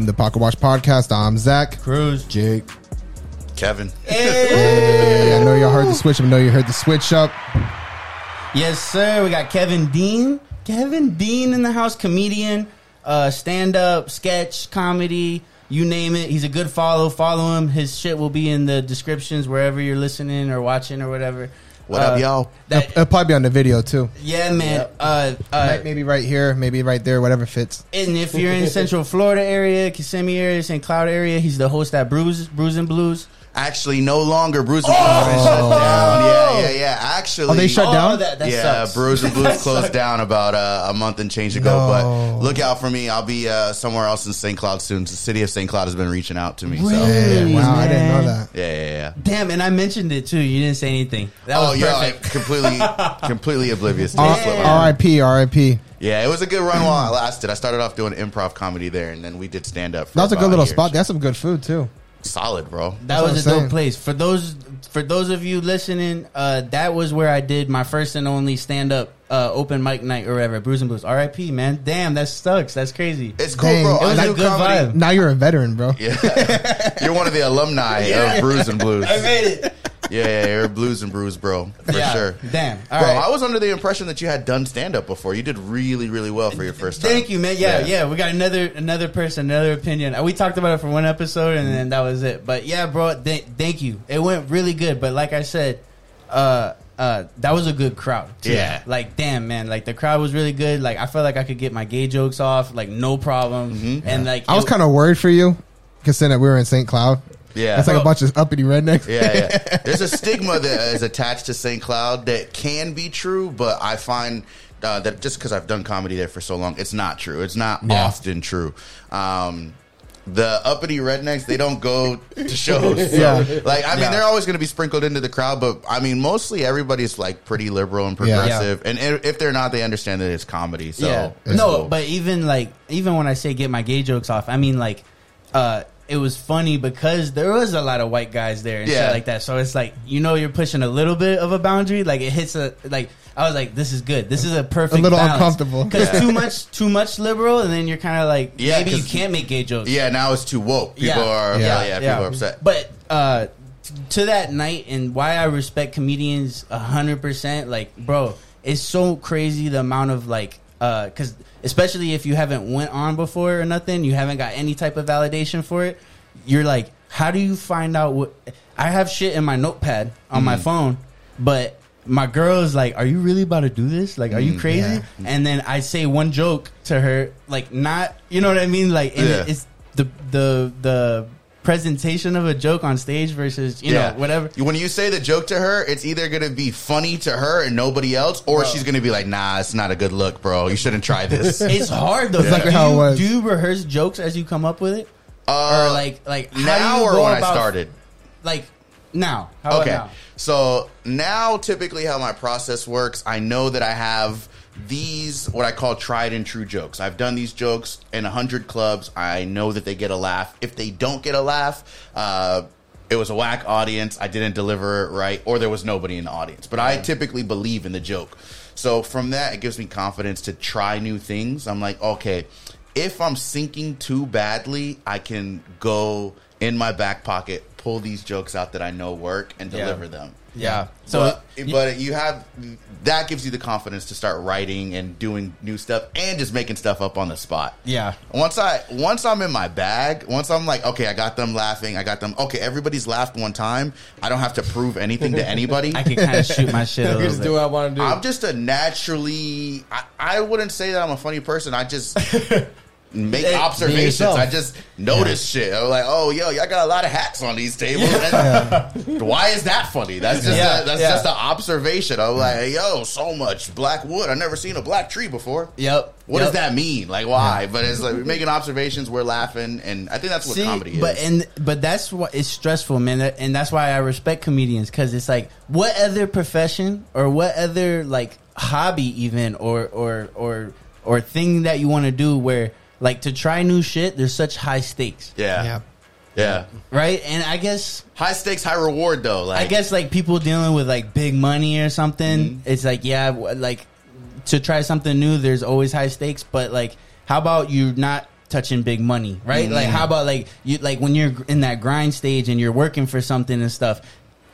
Welcome to Pocket Watch Podcast. I'm Zach. Cruz. Jake. Kevin. Hey, I know y'all heard the switch. I know you heard the switch up. Yes, sir. We got Kevin Dean. Kevin Dean in the house, comedian, uh, stand up, sketch, comedy, you name it. He's a good follow. Follow him. His shit will be in the descriptions wherever you're listening or watching or whatever. What up, y'all? That, It'll probably be on the video too. yeah, man. Uh, uh, Might- maybe right here, maybe right there, whatever fits. and if you're in Central Florida area, Kissimmee area, St. Cloud area, he's the host at Bruise, Bruise and Blues. Actually, no longer Bruise and Blues been shut down. Yeah, yeah, yeah. Actually, Oh, they shut down? that, that yeah, sucks. Bruise and Blues closed down about uh, a month and change ago. No. But look out for me. I'll be uh, somewhere else in St. Cloud soon. The city of St. Cloud has been reaching out to me. So yeah, Really? wow, I didn't know that. yeah, yeah. Yeah. Damn, and I mentioned it too. You didn't say anything. That Oh was yeah, I completely, completely oblivious. To R- this slip. R.I.P. R.I.P. Yeah, it was a good run while it lasted. I started off doing improv comedy there, and then we did stand up. That was a good little spot. That's some good food too. Solid, bro. That That's was a a I'm dope place. For those for those of you listening, uh, that was where I did my first and only stand up uh, open mic night or whatever. Bruise and Blues. R.I.P. Man. Damn, that sucks. That's crazy. It's cool, Dang, bro. it was a good comedy. vibe. Now you're a veteran, bro. Yeah, you're one of the alumni of Bruise and Blues. I made it. Yeah, yeah, you're Blues and brews, bro, for Yeah. sure. Damn. All bro, right. I was under the impression that you had done stand up before. You did really, really well for your first time. Thank you, man. Yeah, Yeah. yeah, We got another another person, another opinion. We talked about it for one episode, and then that was it. But yeah, bro. Th- thank you. It went really good. But like I said, uh, uh, that was a good crowd. too. Yeah. Like damn, man. Like the crowd was really good. Like I felt like I could get my gay jokes off, like no problem. Mm-hmm. And like I was kind of worried for you, considering that we were in St. Cloud. Yeah. It's like a bunch of uppity rednecks. yeah, yeah. There's a stigma that is attached to St. Cloud that can be true, but I find uh, that just because I've done comedy there for so long, it's not true. It's not Yeah. often true. Um, the uppity rednecks, they don't go to shows. So, Yeah. Like, I mean, Yeah. they're always going to be sprinkled into the crowd, but I mean, mostly everybody's like pretty liberal and progressive. And if they're not, they understand that it's comedy. So, yeah. it's No, cool. but even like even when I say get my gay jokes off, I mean like uh it was funny because there was a lot of white guys there and Yeah. shit like that. So it's like you know you're pushing a little bit of a boundary, like it hits a like I was like this is good. This is a perfect A little balance. uncomfortable. Cuz too much too much liberal and then you're kind of like Yeah, maybe you can't make gay jokes. yeah, now it's too woke. People are, yeah, yeah, people are upset. But uh, t- to that night and why I respect comedians hundred percent, like bro, it's so crazy the amount of like, because especially if you haven't went on before or nothing, you haven't got any type of validation for it. You're like, how do you find out what? I have shit in my notepad on my mm. phone, but. My girl is like, "Are you really about to do this? Like, are you mm, crazy?" yeah. And then I say one joke to her, like, not, you know what I mean? Like, Yeah. it's the the the presentation of a joke on stage versus you know whatever. When you say the joke to her, it's either going to be funny to her and nobody else, or Bro. she's going to be like, "Nah, it's not a good look, bro. You shouldn't try this." It's hard though. Exactly do how it you, was. Do you rehearse jokes as you come up with it, Uh, or like like now do or go when I started? Like now. How about Okay, now? so now typically how my process works, I know that I have these what I call tried and true jokes. I've done these jokes in a hundred clubs. I know that they get a laugh. If they don't get a laugh, uh, it was a whack audience. I didn't deliver it right, or there was nobody in the audience. But I typically believe in the joke. So from that, it gives me confidence to try new things. I'm like, okay, if I'm sinking too badly, I can go in my back pocket, pull these jokes out that I know work, and Yeah. deliver them. Yeah. So So, but, but you have that gives you the confidence to start writing and doing new stuff and just making stuff up on the spot. yeah. Once I once I'm in my bag, once I'm like, okay, I got them laughing, I got them. Okay, everybody's laughed one time. I don't have to prove anything to anybody. I can kind of shoot my shit a just bit. do what I want to do. I'm just a naturally. I, I wouldn't say that I'm a funny person. I just make Hey, observations. I just notice shit. I'm like, oh, yo, y'all got a lot of hats on these tables. And Why is that funny? That's just Yeah, a, that's yeah. just an observation. I'm like, yo, so much black wood. I've never seen a black tree before. Yep. What Yep. does that mean? Like, why? But it's like we're making observations. We're laughing, and I think that's what See, comedy is. But and but that's what it's stressful, man, and that's why I respect comedians because it's like what other profession or what other like hobby even or or or or thing that you want to do where like to try new shit. There's such high stakes, yeah, Yeah. yeah. right? And I guess High stakes, high reward, though. Like, I guess like people dealing with like big money or something. Mm-hmm. It's like yeah, like to try something new. There's always high stakes, but like how about you not touching big money, right? Mm-hmm. Like how about like you like when you're in that grind stage and you're working for something and stuff,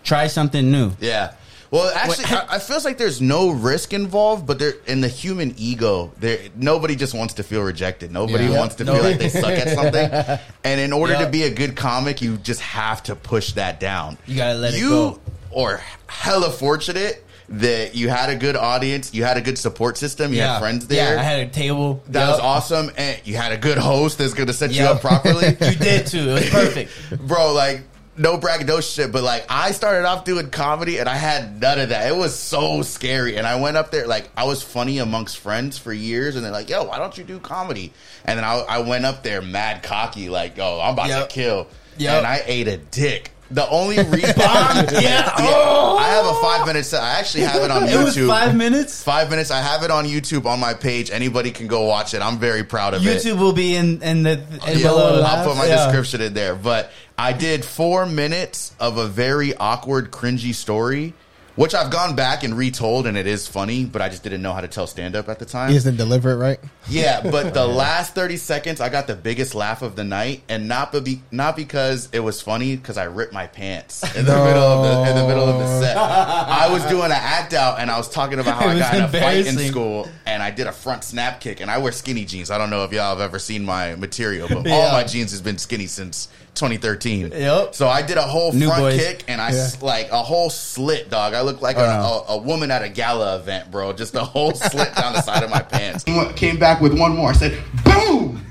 try something new. Yeah. Well, actually, I, I feels like there's no risk involved, but there in the human ego, there nobody just wants to feel rejected. Nobody Yeah. wants to feel like they suck at something. And in order Yeah. to be a good comic, you just have to push that down. You gotta let it go. you are hella fortunate that you had a good audience, you had a good support system, you had friends there. Yeah, I had a table. that Yup. was awesome, and you had a good host that's going to set you up properly. you did too. It was perfect. bro, like no braggadocious shit, but like I started off doing comedy and I had none of that. It was so scary, and I went up there like I was funny amongst friends for years, and they're like, "Yo, why don't you do comedy?" And then I, I went up there mad cocky, like, "Yo, I'm about Yep. to kill," Yep. and I ate a dick. The only reason, yeah. Oh. I have a five minute set. I actually have it on It YouTube. was five minutes. Five minutes. I have it on YouTube on my page. Anybody can go watch it. I'm very proud of it. YouTube will be in in the in Yeah, below. I'll put my Yeah. description in there. But I did four minutes of a very awkward, cringy story, which I've gone back and retold, and it is funny. But I just didn't know how to tell stand up at the time. He doesn't deliver it right. Yeah, but the last thirty seconds, I got the biggest laugh of the night, and not be not because it was funny, because I ripped my pants in the No. middle of the in the middle of the set. I was doing an act out, and I was talking about how I got in a fight in school, and I did a front snap kick, and I wear skinny jeans. I don't know if y'all have ever seen my material, but all my jeans has been skinny since 2013. Yep. So I did a whole New front boys. kick, and I Yeah. like a whole slit, dog. I looked like Oh, a, a, a woman at a gala event, bro. Just a whole slit down the side of my pants. Came back with one more. I said, boom!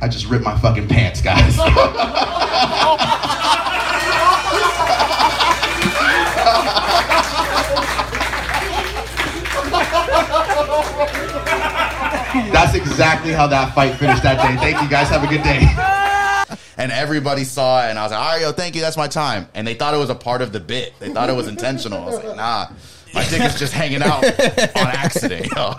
I just ripped my fucking pants, guys. That's exactly how that fight finished that day. Thank you guys. Have a good day. And everybody saw it, and I was like, "All right, yo, thank you, that's my time." And they thought it was a part of the bit. They thought it was intentional. I was like, "Nah, my dick is just hanging out on accident." Yo.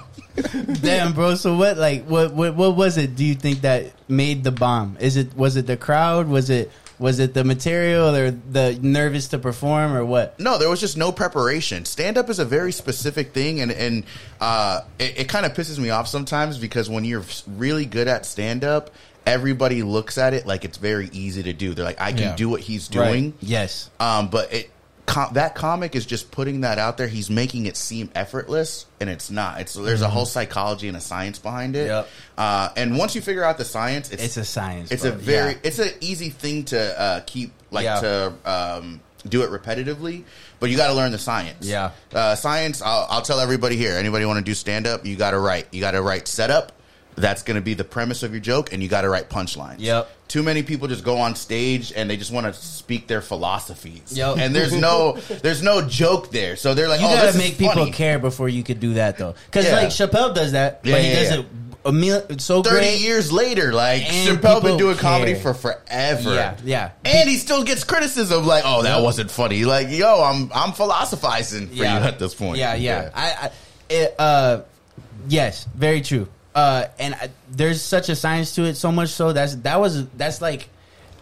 Damn, bro. So what? Like, what? What? What was it? Do you think that made the bomb? Is it? Was it the crowd? Was it? Was it the material or the nervous to perform or what? No, there was just no preparation. Stand up is a very specific thing, and and uh, it, it kind of pisses me off sometimes because when you're really good at stand up, everybody looks at it like it's very easy to do. They're like, "I can Yeah. do what he's doing." Yes. Um, but it com- that comic is just putting that out there. He's making it seem effortless, and it's not. It's there's a whole psychology and a science behind it. Yep. Uh, and once you figure out the science, it's, It's a science. it's bro. a very Yeah. it's an easy thing to uh, keep like Yeah. to um, do it repetitively, but you got to learn the science. Yeah. uh, science. I'll, I'll tell everybody here. Anybody want to do stand up? You got to write. You got to write setup. That's going to be the premise of your joke, and you got to write punchlines. Yep. Too many people just go on stage and they just want to speak their philosophies. Yep. And there's no there's no joke there. So they're like, You oh, gotta make people funny. care before you could do that though. Because Yeah. like Chappelle does that, Yeah, but he yeah, does yeah. it a so 30 great. years later, like And Chappelle been doing comedy for forever. Yeah, yeah. And he still gets criticism like, "Oh, that wasn't funny." Like, yo, I'm I'm philosophizing for you at this point. Yeah, yeah. I, I it, uh, yes, very true. Uh, and I, there's such a science to it, so much so that's that was that's like,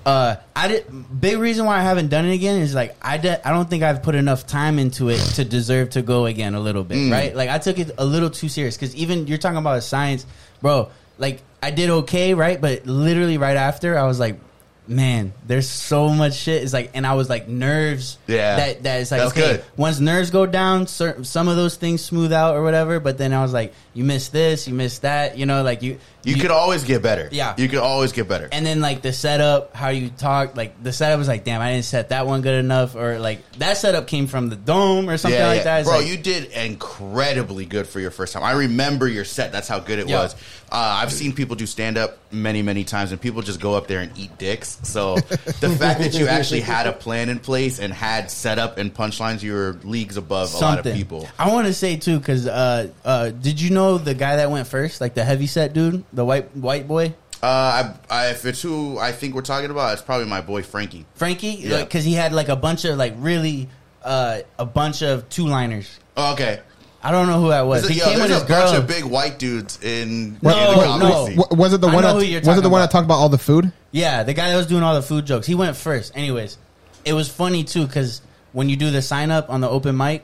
uh, I did big reason why I haven't done it again is like I did, I don't think I've put enough time into it to deserve to go again a little bit, Mm. right? Like I took it a little too serious because even you're talking about a science, bro. Like I did okay, right? But literally right after, I was like. Man, there's so much shit. It's like, and I was like nerves. Yeah. that that is like That's okay. good. Once nerves go down, cer- some of those things smooth out or whatever. But then I was like, you missed this, you missed that. You know, like you You, could always get better. Yeah. You could always get better. And then like the setup, how you talk, like the setup was like, damn, I didn't set that one good enough, or like that setup came from the dome or something like that. It's Bro, like- you did incredibly good for your first time. I remember your set. That's how good it Yeah. was. Uh, I've seen people do stand up many, many times, and people just go up there and eat dicks. So the fact that you actually had a plan in place and had setup and punchlines, you were leagues above a lot of people. I want to say too, because uh, uh, did you know the guy that went first, like the heavy set dude, the white white boy, Uh, I, I, if it's who I think we're talking about, it's probably my boy Frankie. Frankie? Yeah. Because he had like a bunch of like really uh, a bunch of two liners. Oh, okay. I don't know who that was. There's, He yo, came with his a bunch of big white dudes in, No, in the no. scene. Was it the I one? know That, who you're was it talking the one that talked about all the food? Yeah, the guy that was doing all the food jokes. He went first. Anyways, it was funny too because when you do the sign up on the open mic,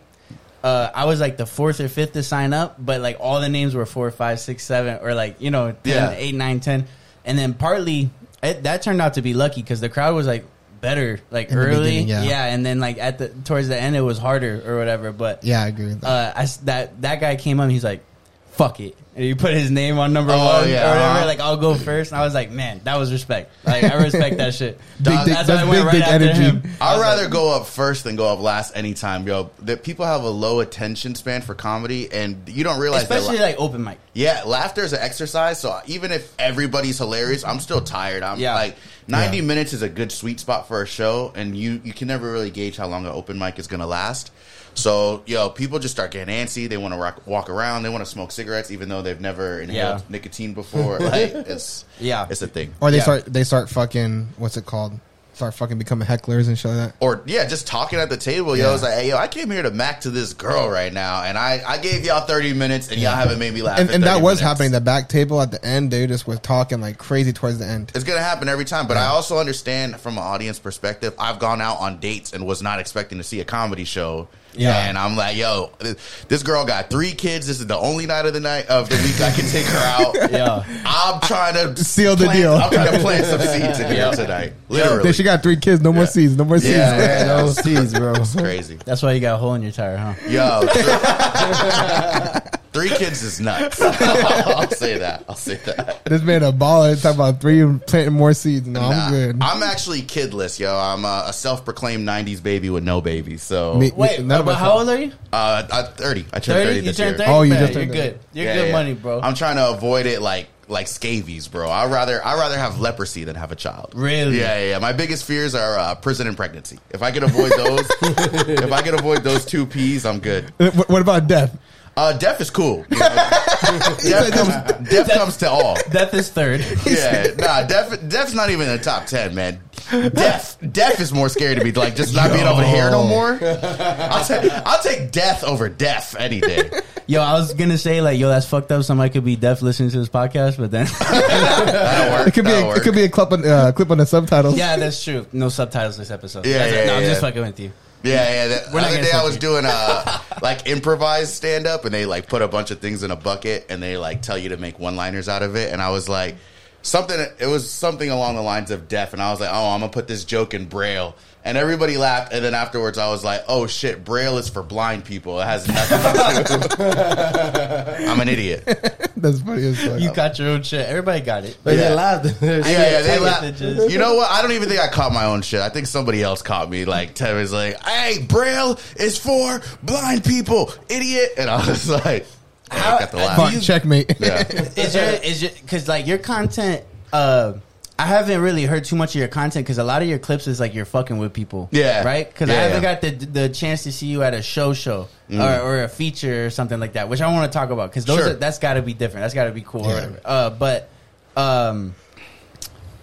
uh, I was like the fourth or fifth to sign up, but like all the names were four, five, six, seven, or like you know, 10, Yeah. eight, nine, ten. and then partly it, that turned out to be lucky because the crowd was like better like In early, beginning, yeah. and then like at the towards the end it was harder or whatever. But Yeah, I agree with that. uh, I that that guy came up. He's like, "Fuck it," and he put his name on number Oh, one yeah, or whatever. uh-huh. Like, I'll go first. And I was like, "Man, that was respect. Like, I respect that shit." Big Dog, dick- That's why I that's went big right dick after energy. him. I I'd rather like, go up first than go up last anytime, yo. That people have a low attention span for comedy, and you don't realize especially that. like open mic. yeah, laughter is an exercise. So even if everybody's hilarious, I'm still tired. I'm Yeah. like 90 Yeah. minutes is a good sweet spot for a show, and you you can never really gauge how long an open mic is gonna last. So yo, people just start getting antsy. They want to walk around. They want to smoke cigarettes, even though they've never inhaled Yeah. nicotine before. like it's Yeah. it's a thing. or they yeah. start they start fucking what's it called? Start fucking becoming hecklers and shit like that. or yeah, just talking at the table. Yo, Yeah. it's like, hey, yo, I came here to mac to this girl right now, and I, I gave y'all thirty minutes, and y'all haven't made me laugh. And, and that was minutes. happening. The back table at the end, they just were talking like crazy towards the end. It's gonna happen every time, but I also understand from an audience perspective. I've gone out on dates and was not expecting to see a comedy show. Yeah. and I'm like, yo, this girl got three kids. This is the only night of the night of the week I can take her out. Yeah. I'm trying to Seal the plant- deal. I'm trying to plant some seeds in here tonight. Literally, Then she got three kids, no more seeds, no more seeds. Yeah, yeah, no seeds, bro. it's crazy. That's why you got a hole in your tire, huh? Yo, three, three kids is nuts. I'll say that. I'll say that. This man a baller talking about three and planting more seeds. No, Nah, I'm good. I'm actually kidless, yo. I'm a, a self-proclaimed '90s baby with no babies. So, Me- Wait, none but how old are you? uh, I'm 30. I turned 30, 30? You this turned year. 30? Oh, you Man, just You're turned good. You're Yeah, good yeah. money, bro. I'm trying to avoid it like like scabies, bro. I would rather I would rather have leprosy than have a child. Really? Yeah, yeah. yeah. My biggest fears are uh, prison and pregnancy. If I could avoid those, if I could avoid those two P's, I'm good. What, what about death? Uh, death is cool. You know? death, comes, death comes to all. Death is third. Yeah, nah, death, death's not even in the top ten, man. Death, death is more scary to me. Like just not being able to hear no more. I'll take, I'll take death over death any day. Yo, I was gonna say like, yo, that's fucked up. Somebody could be deaf listening to this podcast, but then, work. It could be That'll a, work. it could be a clip on uh, clip on the subtitles. yeah, that's true. No subtitles this episode. Yeah, That's- yeah, no, I'm just fucking with you. Yeah, yeah. The We're not other gonna day I was doing uh like improvised stand up, and they like put a bunch of things in a bucket, and they like tell you to make one liners out of it, and I was like something. It was something along the lines of deaf, and I was like, oh, I'm gonna put this joke in braille. And everybody laughed, and then afterwards, I was like, "Oh shit, Braille is for blind people. It has nothing to do." I'm an idiot. That's funny as fuck. You got your own shit. Everybody got it. But Yeah. they laughed. Yeah, yeah, they I get laugh. the gist. You know what? I don't even think I caught my own shit. I think somebody else caught me. Like Ted was like, "Hey, Braille is for blind people, idiot," and I was like, I got the laugh. Fuck, you- checkmate. Yeah. is your is your because like your content uh I haven't really heard too much of your content because a lot of your clips is like you're fucking with people. Yeah. Right? Because I haven't yeah. Mm. got the the chance to see you at a show show or, or a feature or something like that, which I want to talk about because those Sure. are, that's got to be different. That's got to be cool. or Yeah. whatever. Uh, but um,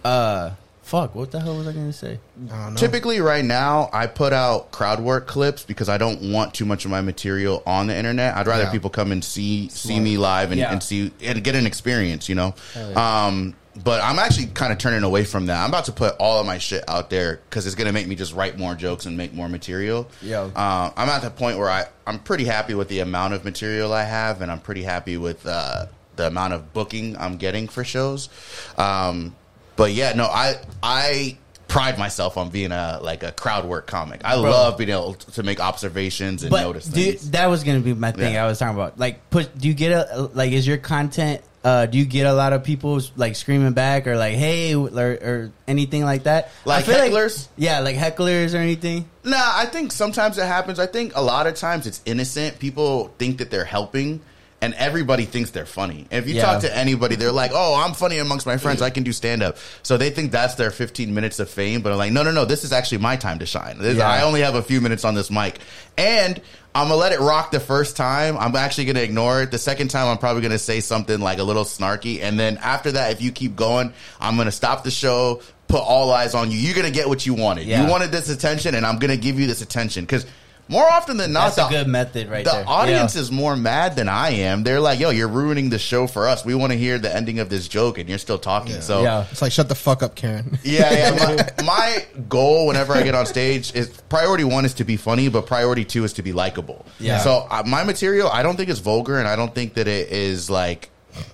uh, fuck, what the hell was I going to say? I don't know. Typically, right now, I put out crowd work clips because I don't want too much of my material on the internet. I'd rather Yeah. people come and see see me live and, Yeah. and see and get an experience, you know. Um, but I'm actually kind of turning away from that. I'm about to put all of my shit out there because it's gonna make me just write more jokes and make more material. Yeah. Uh, I'm at the point where I I'm pretty happy with the amount of material I have, and I'm pretty happy with uh, the amount of booking I'm getting for shows. Um, but yeah, no, I I pride myself on being a like a crowd work comic. I love being able to make observations and But notice you- things. that was going to be my thing Yeah. I was talking about. Like, push, do you get a like? Is your content? Uh, do you get a lot of people like screaming back or like "Hey" or, or anything like that? Like hecklers? yeah, like hecklers or anything. Nah, I think sometimes it happens. I think a lot of times it's innocent. People think that they're helping, and everybody thinks they're funny. And if you Yeah. talk to anybody, they're like, "Oh, I'm funny amongst my friends. I can do stand up." So they think that's their 15 minutes of fame. But I'm like, no, no, no. This is actually my time to shine. This- Yeah. I only have a few minutes on this mic, and I'm gonna let it rock the first time. I'm actually gonna ignore it. The second time, I'm probably gonna say something like a little snarky, and then after that, if you keep going, I'm gonna stop the show. Put all eyes on you. You're gonna get what you wanted. Yeah. You wanted this attention, and I'm gonna give you this attention because more often than not, That's a the, good method right the there. audience Yeah. is more mad than I am. They're like, "Yo, you're ruining the show for us. We want to hear the ending of this joke, and you're still talking." So Yeah. It's like shut the fuck up, Karen. yeah, yeah. My, my goal whenever I get on stage is priority one is to be funny, but priority two is to be likable. Yeah. So uh, my material, I don't think it's vulgar, and I don't think that it is like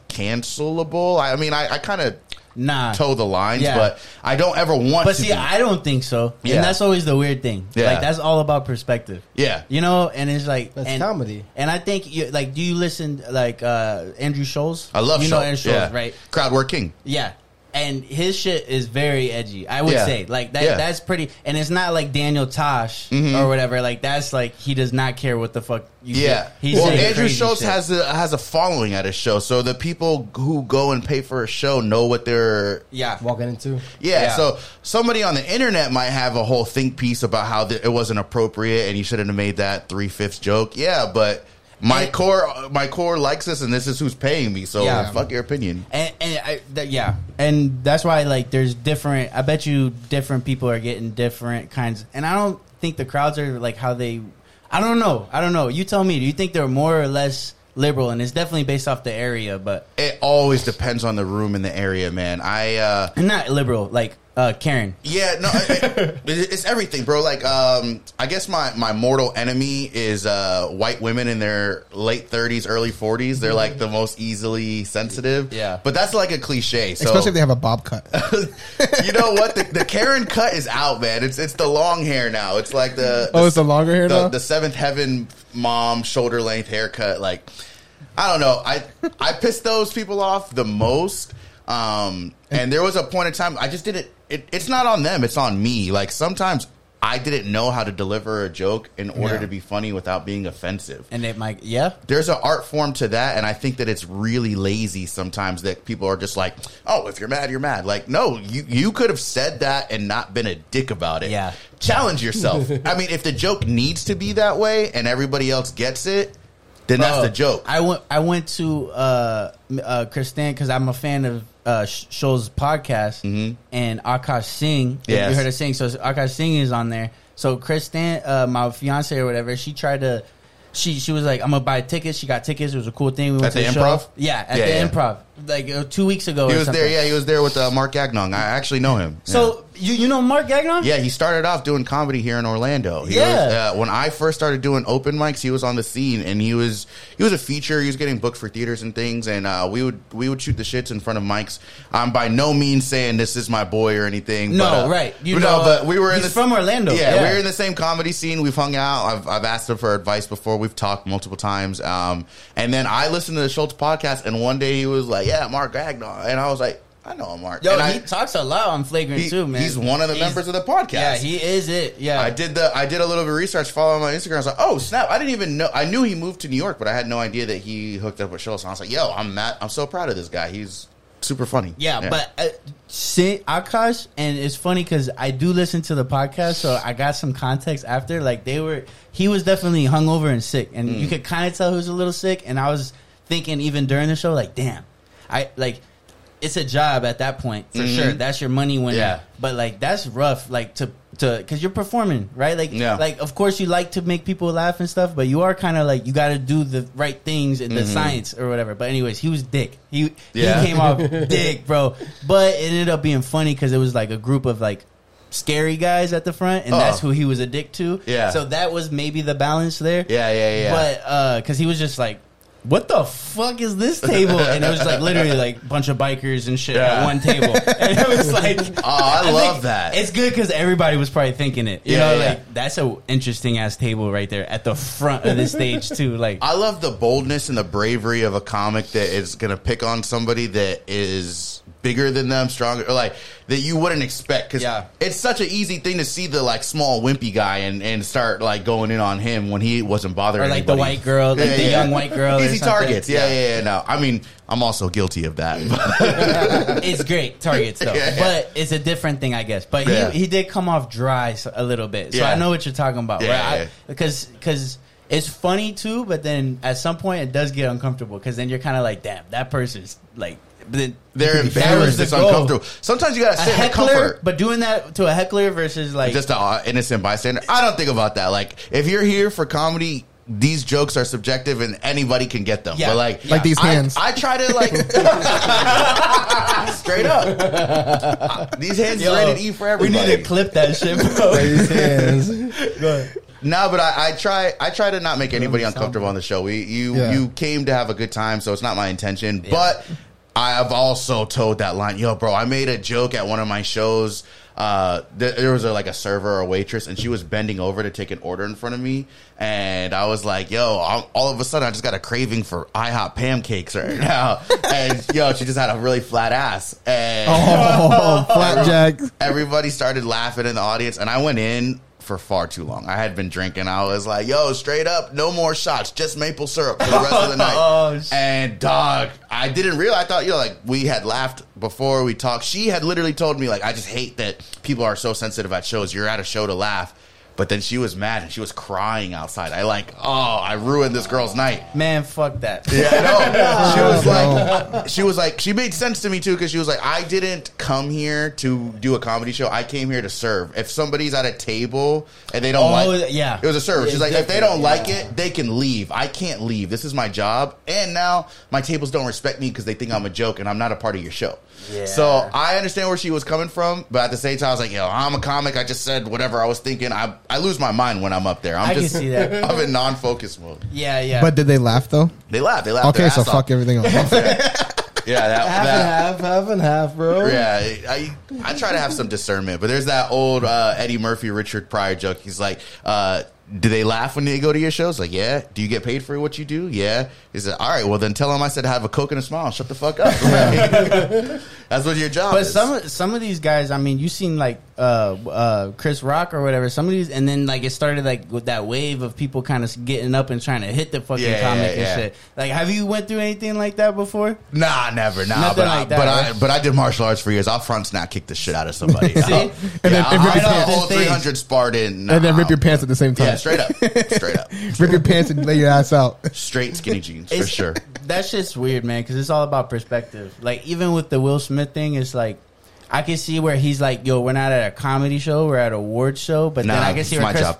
cancelable. I, I mean, I, I kind of Nah. toe the lines, Yeah. but I don't ever want But to. see, be. I don't think so. Yeah. And that's always the weird thing. Yeah. Like that's all about perspective. yeah, You know, and it's like That's and, comedy. And I think you like. Do you listen like uh Andrew Schulz? I love you know Andrew Schulz, yeah. right? Crowd work king. Yeah. And his shit is very edgy. I would Yeah. say like that. Yeah. That's pretty. And it's not like Daniel Tosh Mhm. or whatever. Like that's like he does not care what the fuck you. Yeah, get. He's well, Andrew Schulz shit. has a has a following at his show, so the people who go and pay for a show know what they're Yeah. Walking into. Yeah, Yeah. so somebody on the internet might have a whole think piece about how th- it wasn't appropriate and you shouldn't have made that three fifths joke. Yeah, but my And- core, my core likes this, and this is who's paying me. So Yeah. fuck your opinion. And, and I, that, yeah, and that's why like there's different. I bet you different people are getting different kinds. And I don't think the crowds are like how they. I don't know. I don't know. You tell me. Do you think they're more or less liberal? And it's definitely based off the area, but It always depends on the room and the area, man. I uh not liberal. Like uh, Karen. Yeah, no, it- it- it's everything, bro. Like, um, I guess my my mortal enemy is uh, white women in their late thirties, early forties. They're like the most easily sensitive. Yeah. but that's like a cliche. So, Especially if they have a bob cut. you know what? The, the Karen cut is out, man. It's it's the long hair now. It's like the, Oh, it's the longer hair the, now? the seventh heaven mom shoulder length haircut. Like, I don't know. I I pissed those people off the most. Um, and there was a point in time I just didn't. It, it's not on them. It's on me. Like sometimes I didn't know how to deliver a joke in order Yeah. to be funny without being offensive And it might, yeah. there's an art form to that and i think that it's really lazy sometimes that people are just like oh if you're mad you're mad like no you you could have said that and not been a dick about it Yeah. challenge yourself i mean if the joke needs to be that way and everybody else gets it then that's the joke I went. I went to uh, uh, Kristen because I'm a fan of uh, Sh- Show's podcast Mhm. and Akash Singh. If you heard her sing, so Akash Singh is on there. So Kristen, uh, my fiance or whatever, she tried to. She she was like, I'm gonna buy tickets. She got tickets. It was a cool thing. We went At to the the, improv? show. Yeah, at Yeah, the yeah. improv, like uh, two weeks ago. he or was something. there yeah he was there with uh, Mark Gagnon i actually know him So you you know Mark Gagnon? Yeah, he started off doing comedy here in Orlando. He Yeah. was, uh, when I first started doing open mics, he was on the scene, and he was he was a feature. He was getting booked for theaters and things, and uh, we would we would shoot the shits in front of mics. I'm by no means saying this is my boy or anything. No, but, uh, right. You know, no, but we were in he's the from Orlando. Yeah, Yeah. we were in the same comedy scene. We've hung out. I've I've asked him for advice before. We've talked multiple times. Um, and then I listened to the Schulz podcast, and one day he was like, "Yeah, Mark Gagnon," and I was like, "I know him, Mark." Yo, and he I, talks a lot on Flagrant he- too, man. He's one of the He's- members of the podcast. Yeah, he is it. Yeah, I did the I did a little bit of research, following on my Instagram. I was like, oh snap! I didn't even know. I knew he moved to New York, but I had no idea that he hooked up with Schulz. And I was like, yo, I'm Matt. I'm so proud of this guy. He's super funny. Yeah, but uh, see, Akash, and it's funny because I do listen to the podcast, so I got some context after. Like they were, he was definitely hungover and sick, and Mm. you could kind of tell he was a little sick. And I was thinking, even during the show, like, damn, I like. It's a job at that point for Mhm. sure. That's your money winner. Yeah. But like that's rough. Like to to because you're performing right. Like Yeah. like of course you like to make people laugh and stuff, but you are kind of like you got to do the right things and the Mhm. science or whatever. But anyways, he was dick. He Yeah. he came off dick, bro. But it ended up being funny because it was like a group of like scary guys at the front, and Oh. that's who he was a dick to. Yeah. So that was maybe the balance there. yeah, yeah, yeah. But uh, because he was just like. What the fuck is this table? And it was like literally like a bunch of bikers and shit Yeah. at one table. And it was like, oh, I, love that. It's good because everybody was probably thinking it. You Yeah, know, yeah. like that's an interesting ass table right there at the front of the stage too. Like, I love the boldness and the bravery of a comic that is going to pick on somebody that is bigger than them, stronger, or like that you wouldn't expect. Because Yeah. it's such an easy thing to see the like small wimpy guy and, and start like going in on him when he wasn't bothering. or like the white girl, like Yeah, the yeah. young white girl. Easy targets. Yeah, yeah, yeah. No, I mean, I'm also guilty of that. it's great targets though, but it's a different thing, I guess. But he he did come off dry a little bit, so. I know what you're talking about, Yeah, right? because because it's funny too, but then at some point it does get uncomfortable because then you're kind of like, damn, that person's like. Then- They're embarrassed. It's goal. uncomfortable. Sometimes you gotta A sit in comfort. but doing that to a heckler versus like just an uh, innocent bystander. I don't think about that. Like, if you're here for comedy, these jokes are subjective and anybody can get them. Yeah. But like, Like these hands. I, try to like straight up. These hands Yo, rated E for everybody. we need to clip that shit, bro. Raise hands. No, but I, I try. I try to not make anybody uncomfortable on the show. We, you, Yeah. you came to have a good time, so it's not my intention. But I have also told that line, yo, bro. I made a joke at one of my shows. Uh, th- there was a, like a server or a waitress, and she was bending over to take an order in front of me, and I was like, "Yo!" All, all of a sudden, I just got a craving for IHOP pancakes right now, and yo, she just had a really flat ass, and Oh, flapjack. everybody started laughing in the audience, and I went in for far too long. I had been drinking. I was like, "Yo, straight up, no more shots, just maple syrup for the rest of the night." Oh, and dog, I didn't realize. I thought you know, like we had laughed before we talked. She had literally told me like, "I just hate that people are so sensitive at shows. You're at a show to laugh." But then she was mad and she was crying outside. I like, oh, I ruined this girl's night. Man, fuck that. Yeah, no. She was like, uh, she was like, she made sense to me too because she was like, I didn't come here to do a comedy show. I came here to serve. If somebody's at a table and they don't Oh, like, yeah. it was a server. She's like, if they don't different, like it, they can leave. I can't leave. This is my job, and now my tables don't respect me because they think I'm a joke and I'm not a part of your show. Yeah. So I understand where she was coming from, but at the same time, I was like, yo, I'm a comic. I just said whatever I was thinking. I I lose my mind when I'm up there. I'm I can just, see that. I'm in non-focus mode. Yeah, yeah. But did they laugh though? They laugh. They laugh. Okay, their so ass fuck off. everything else. Yeah, that, Half that- and half, half and half, bro. Yeah, I I try to have some discernment, but there's that old uh, Eddie Murphy, Richard Pryor joke. He's like, uh, "Do they laugh when they go to your shows?" Like, yeah. Do you get paid for what you do? Yeah. He said, "All right, well then tell them I said to have a coke and a smile. Shut the fuck up." That's what your job But is. some some of these guys, I mean, you seen like uh uh Chris Rock or whatever. Some of these, and then like it started like with that wave of people kind of getting up and trying to hit the fucking Yeah, comic yeah, and yeah. shit. Like, have you went through anything like that before? nah, never, nah. Nothing but like I, that, but I but I did martial arts for years. I'll front snap kick the shit out of somebody. See? I'll- And then- yeah, and I'll rip your hit pants. three hundred Spartan, and then rip your pants at the same time. Yeah, straight up, straight up, Rip your pants and lay your ass out. straight skinny jeans for It's- sure. That shit's weird, man, because it's all about perspective. Like even with the Will Smith thing, it's like I can see where he's like, "Yo, we're not at a comedy show, we're at a award show." But then Nah, I can see it's where my Chris, job.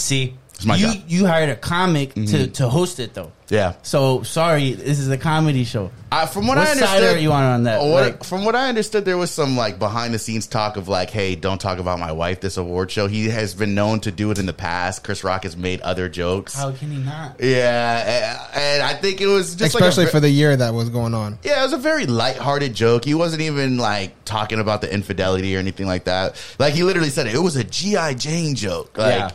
See, It's my you job. Mm-hmm. you hired a comic to to host it though. Yeah. So sorry, this is a comedy show. I, from what, What I side understood, are you on on that? What, Like- from what I understood, there was some like behind the scenes talk of like, "Hey, don't talk about my wife." This award show. He has been known to do it in the past. Chris Rock has made other jokes. How can he not? yeah, and- and I think it was just Especially like a, for the year that was going on. yeah, it was a very lighthearted joke. He wasn't even like talking about the infidelity or anything like that. Like he literally said it, it was a GI Jane joke. Like, Yeah.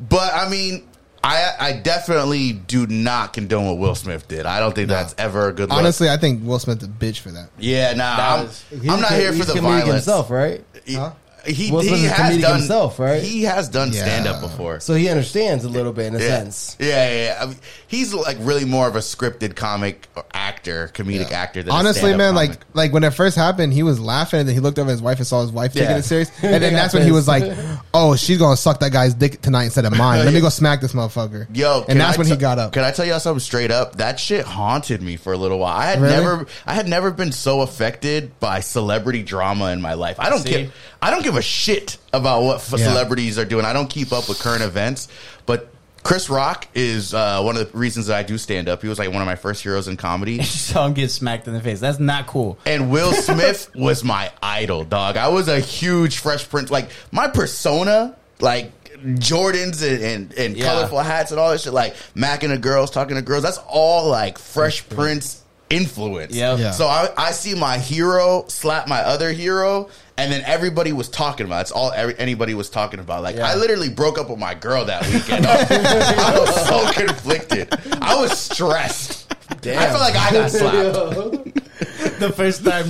But I mean. I, I definitely do not condone what Will Smith did. I don't think that's ever a good look. Honestly, I think Will Smith's a bitch for that. Yeah, nah, That I'm, was- I'm not here for the comedic violence. himself, right? He, Huh? He, Will he a has comedic done himself, right? He has done Yeah. stand up before. So he understands a little bit in a yeah. sense. Yeah, yeah, yeah. I mean, he's like really more of a scripted comic or actor, comedic actor. Than Honestly, stand-up man, comic. like like when it first happened, he was laughing, and then he looked over at his wife and saw his wife taking it serious, and then that's when he was like, "Oh, she's gonna suck that guy's dick tonight instead of mine. Let me go smack this motherfucker." Yo, and that's I when t- he got up. Can I tell you something straight up? That shit haunted me for a little while. I had Really? never, I had never been so affected by celebrity drama in my life. I don't See? give, I don't give a shit about what Yeah. celebrities are doing. I don't keep up with current events. But Chris Rock is uh, one of the reasons that I do stand up. He was like one of my first heroes in comedy. You saw him get smacked in the face. That's not cool. And Will Smith was my idol, dog. I was a huge Fresh Prince. Like my persona, like Jordans and, and, and Yeah. colorful hats and all that shit, like macking to girls, talking to girls. That's all like Fresh Prince influence. Yep. Yeah. So I, I see my hero slap my other hero, and then everybody was talking about. it. That's all every, anybody was talking about. Like Yeah. I literally broke up with my girl that weekend. I was so conflicted. I was stressed. Damn. I felt like I got slapped. the first time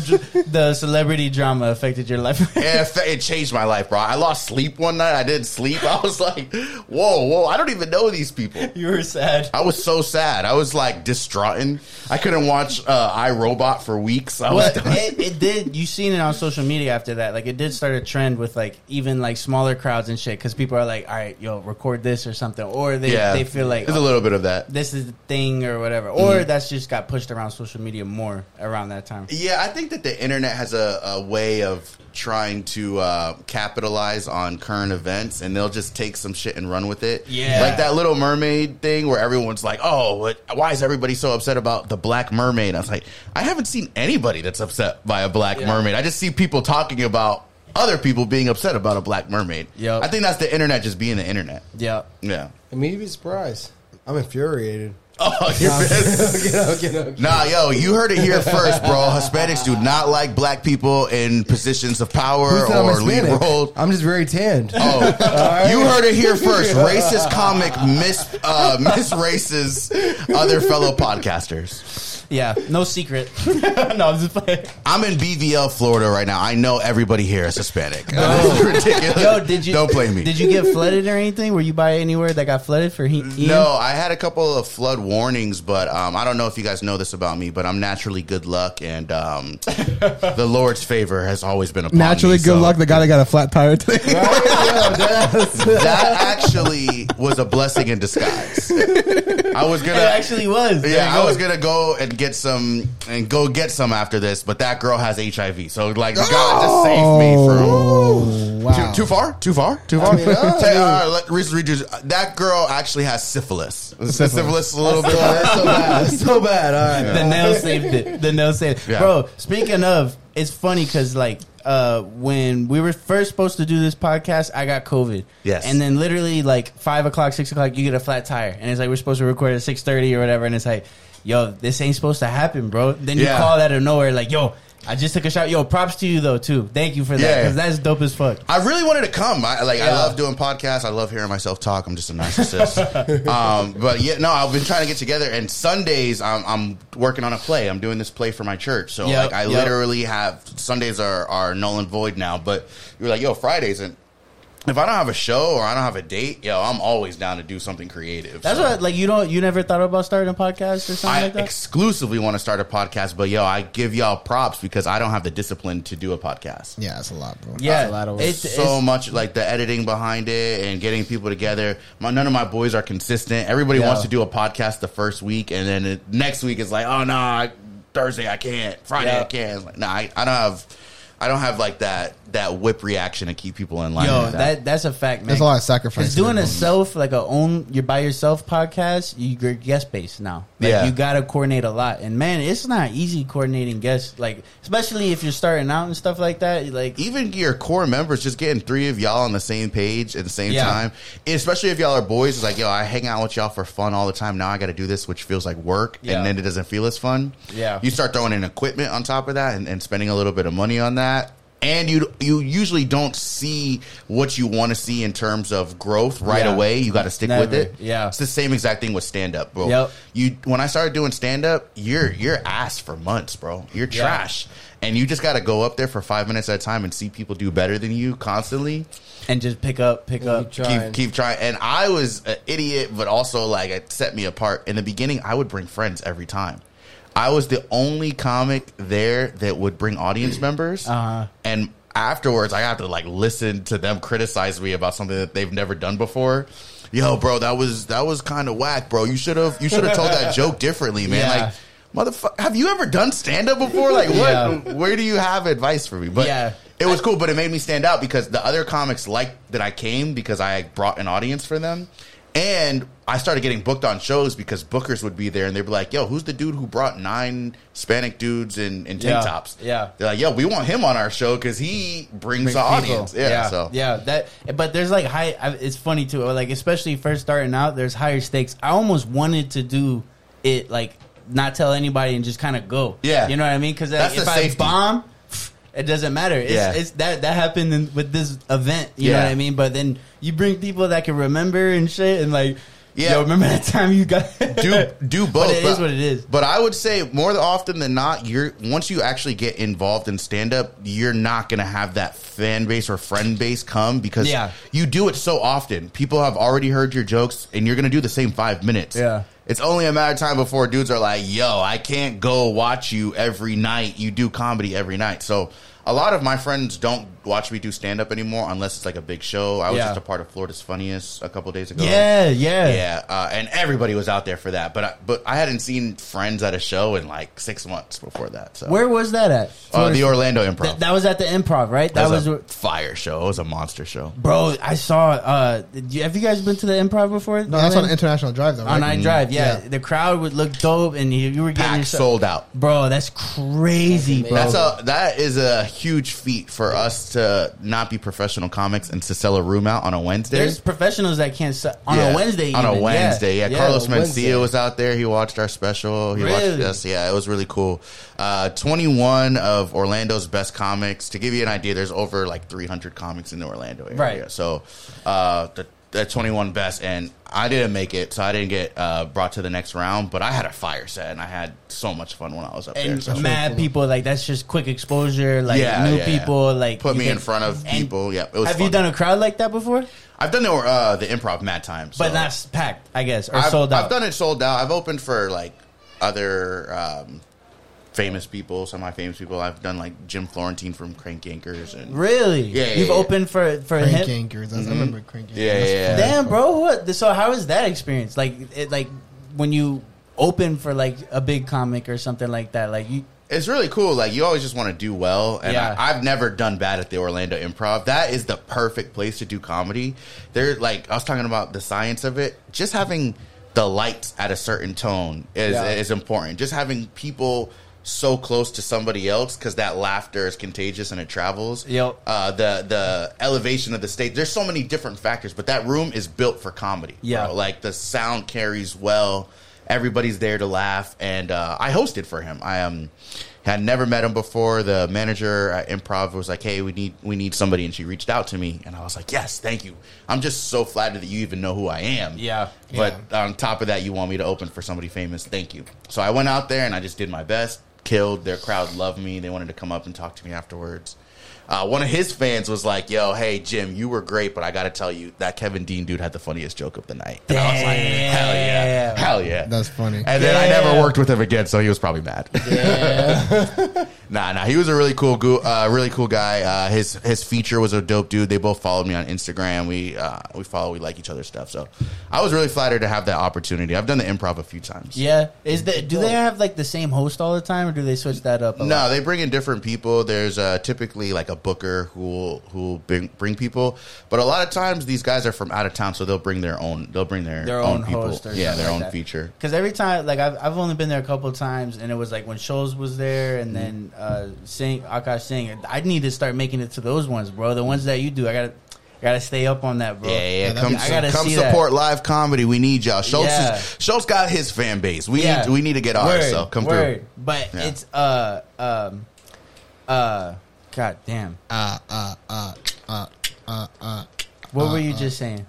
the celebrity drama affected your life. Yeah, it, changed my life, bro. I lost sleep one night. I didn't sleep. I was like, whoa, whoa. I don't even know these people. you were sad. I was so sad. I was like distraughting. I couldn't watch uh, I, Robot for weeks. I was But it, it did. You seen it on social media after that. Like it did start a trend with like even like smaller crowds and shit because people are like, all right, yo, record this or something, or they yeah, they feel like there's a little bit of that. this is the thing or whatever, or that's just got pushed around social media more around that time. Yeah, I think that the internet has a, a way of trying to uh, capitalize on current events, and they'll just take some shit and run with it. Yeah. like that Little Mermaid thing where everyone's like, "Oh, what, why is everybody so upset about the Black Mermaid?" I was like, I haven't seen anybody that's upset by a Black Yeah. Mermaid. I just see people talking about other people being upset about a Black Mermaid. Yep. I think that's the internet just being the internet. Yeah. Yeah. I mean, you'd be surprised. I'm infuriated. Oh, you're pissed. Get out, get out. Nah, yo, you heard it here first, bro. Hispanics do not like black people in positions of power Who said I'm or lead Hispanic? roles. I'm just very tanned. Oh, you heard it here first. Racist comic miss uh, miss races other fellow podcasters. Yeah, no secret. no, I'm just playing. I'm in BVL, Florida right now. I know everybody here is Hispanic. It's ridiculous. Yo, did you Don't blame me. Did you get flooded or anything? Were you by anywhere that got flooded for he? Ian? No, I had a couple of flood warnings, but um, I don't know if you guys know this about me, but I'm naturally good luck, and um, the Lord's favor has always been upon Naturally, me. good so luck. The guy that got a flat tire today. That actually was a blessing in disguise. I was gonna actually was. There Yeah, I was gonna go and get some and go get some after this, but that girl has HIV, so like God just saved me from. Oh, wow. Too, too far? Too far? Too far? mean, uh, Say, uh, let, read, read your- that girl actually has syphilis. Syphilis, a little bit. That's so bad. That's so bad. All right. The nail saved it. The nail saved. it. Yeah. Bro, speaking of, it's funny because like uh, when we were first supposed to do this podcast, I got COVID. Yes. And then literally like five o'clock, six o'clock, you get a flat tire, and it's like we're supposed to record at six thirty or whatever, and it's like, yo, this ain't supposed to happen, bro. Then you Yeah. call out of nowhere, like, yo. I just took a shot. Yo, props to you though too. Thank you for that Yeah. because that's dope as fuck. I really wanted to come. I like. I Yeah. love doing podcasts. I love hearing myself talk. I'm just a narcissist. um, but yeah, no, I've been trying to get together. And Sundays, I'm, I'm working on a play. I'm doing this play for my church. So Yep, like, I yep. literally have Sundays are are null and void now. But you're like, yo, Fridays and. If I don't have a show or I don't have a date, yo, I'm always down to do something creative. That's So what like you don't you never thought about starting a podcast or something I like that. I exclusively want to start a podcast, but yo, I give y'all props because I don't have the discipline to do a podcast. Yeah, it's a lot, bro. yeah, That's a lot of work. it's, so it's- much like the editing behind it and getting people together. My, none of my boys are consistent. Everybody Yeah. wants to do a podcast the first week, and then it, next week it's like, oh no, I, Thursday I can't, Friday Yeah. I can't. It's like, no, I, I don't have, I don't have like that that whip reaction to keep people in line. Yo, with that. that's a fact, man. There's a lot of sacrifice. Because doing a self like a own you're by yourself podcast, you, you're guest based now. Like, Yeah. you got to coordinate a lot, and man, it's not easy coordinating guests. Like especially if you're starting out and stuff like that. Like even your core members, just getting three of y'all on the same page at the same Yeah. time, especially if y'all are boys, it's like, yo, I hang out with y'all for fun all the time. Now I got to do this, which feels like work, Yeah. and then it doesn't feel as fun. Yeah. you start throwing in equipment on top of that and, and spending a little bit of money on that. And you you usually don't see what you want to see in terms of growth right Yeah. away. You got to stick with it. Yeah. it's the same exact thing with stand up, bro. Yep. You when I started doing stand up, you're you're ass for months, bro. You're Yeah. trash, and you just got to go up there for five minutes at a time and see people do better than you constantly. and just pick up, pick up. keep trying. Keep keep trying. And I was an idiot, but also like it set me apart. In the beginning, I would bring friends every time. I was the only comic there that would bring audience members, Uh-huh. and afterwards, I have to like listen to them criticize me about something that they've never done before. Yo, bro, that was that was kind of whack, bro. You should have you should have told that joke differently, man. Yeah. Like, motherfucker, have you ever done stand up before? Like, what? Yeah. Where do you have advice for me? But Yeah. it was cool, but it made me stand out because the other comics liked that I came because I brought an audience for them. And I started getting booked on shows because bookers would be there and they'd be like, yo, who's the dude who brought nine Hispanic dudes in, in tank Yeah. tops? Yeah. They're like, yo, we want him on our show because he brings the audience. Yeah, so. yeah, that. But there's like high. It's funny too. Like especially first starting out, there's higher stakes. I almost wanted to do it like not tell anybody and just kind of go. Yeah. you know what I mean? Because That's if the I safety. bomb, it doesn't matter. It's, Yeah. it's that that happened in, with this event. You know what I mean? But then you bring people that can remember and shit, and like, Yeah. yo, remember that time you got do do both. But it is what it is. But I would say more often than not, you're once you actually get involved in stand up, you're not gonna have that fan base or friend base come because Yeah. you do it so often. People have already heard your jokes, and you're gonna do the same five minutes. Yeah. It's only a matter of time before dudes are like, "Yo, I can't go watch you every night. You do comedy every night." So a lot of my friends don't watch me do stand up anymore unless it's like a big show. I was Yeah. just a part of Florida's Funniest a couple days ago. Yeah, yeah, Yeah, uh, and everybody was out there for that. But I, but I hadn't seen friends at a show in like six months before that. So Where was that at? Uh, the Orlando Improv. Th- that was at the Improv, right? That, that was, was a fire show. It was a monster show. bro. I saw. Uh, did you- have you guys been to the Improv before? No, that's on International Drive, though. Right? on I Drive. Yeah. Yeah. the crowd would look dope, and you, you were getting Pack yourself- sold out. Bro, that's crazy, bro. That's a that is a huge feat for us to not be professional comics and to sell a room out on a Wednesday. There's professionals that can't se- on Yeah, a Wednesday. On a. Wednesday, yeah. Yeah. Carlos Wednesday. Mencia was out there. He watched our special. He watched us. Yeah, it was really cool. Uh, 21 of Orlando's best comics. To give you an idea, there's over like 300 comics in the Orlando area. Right. So uh, the, the 21 best, and I didn't make it, so I didn't get uh, brought to the next round. But I had a fire set, and I had so much fun when I was up there. And So. mad people like that's just quick exposure. Like Yeah, new yeah, yeah. people, like Put me can- in front of people. Yeah, it was. Have you done a crowd like that before? I've done the uh, the improv mad times, But so- not s- packed, I guess, or I've, sold out. I've done it sold out. I've opened for like other um, famous people, semi famous people. I've done like Jim Florentine from Crank Yankers and Really? Yeah, yeah, You've yeah. opened for for Crank him. Yankers. I mm-hmm. remember crank Yankers. Yeah, yeah, yeah. Damn, bro. What? So how was that experience? Like, it, like when you open for like a big comic or something like that. Like you, it's really cool. Like you always just want to do well, and Yeah. I, I've never done bad at the Orlando Improv. That is the perfect place to do comedy. There, like I was talking about the science of it. Just having the lights at a certain tone is Yeah. is important. Just having people so close to somebody else because that laughter is contagious and it travels. Yep. Uh, the the elevation of the stage. There's so many different factors, but that room is built for comedy. Yeah. bro. like the sound carries well. Everybody's there to laugh, and uh, I hosted for him. I um had never met him before. The manager at Improv was like, "Hey, we need we need somebody," and she reached out to me, and I was like, "Yes, thank you. I'm just so flattered that you even know who I am." Yeah. But on top of that, you want me to open for somebody famous. Thank you. So I went out there and I just did my best. Killed. Their crowd loved me. They wanted to come up and talk to me afterwards. Uh, one of his fans was like, "Yo, hey Jim, you were great, but I got to tell you that Kevin Dean dude had the funniest joke of the night." And I was like, "Hell yeah, hell yeah." That's funny. And then I never worked with him again, so he was probably mad. nah, nah, he was a really cool, goo- uh, really cool guy. Uh, his his feature was a dope dude. They both followed me on Instagram. We uh, we follow, we like each other's stuff. So I was really flattered to have that opportunity. I've done the improv a few times. yeah. Is that? Do they have like the same host all the time, or do they switch that up? lot? No, they bring in different people. There's uh, typically like a booker who will, who will bring, bring people, but a lot of times these guys are from out of town, so they'll bring their own. They'll bring their, their own, own, people. host or yeah, their like own that. feature. Because every time, like I've, I've only been there a couple of times, and it was like when shows was there, Mm-hmm. and then uh, sing Akaash Singh. I need to start making it to those ones, bro. The ones that you do, I gotta, I gotta stay up on that, bro. Yeah, yeah. Come, I gotta come see that. support live comedy. We need y'all. Schulz, Yeah. is, Schulz got his fan base. We Yeah. need we need to get ours. Word, so come word. through. But Yeah. it's uh um uh god damn. Uh, uh, uh, uh, uh, uh. What were you just saying?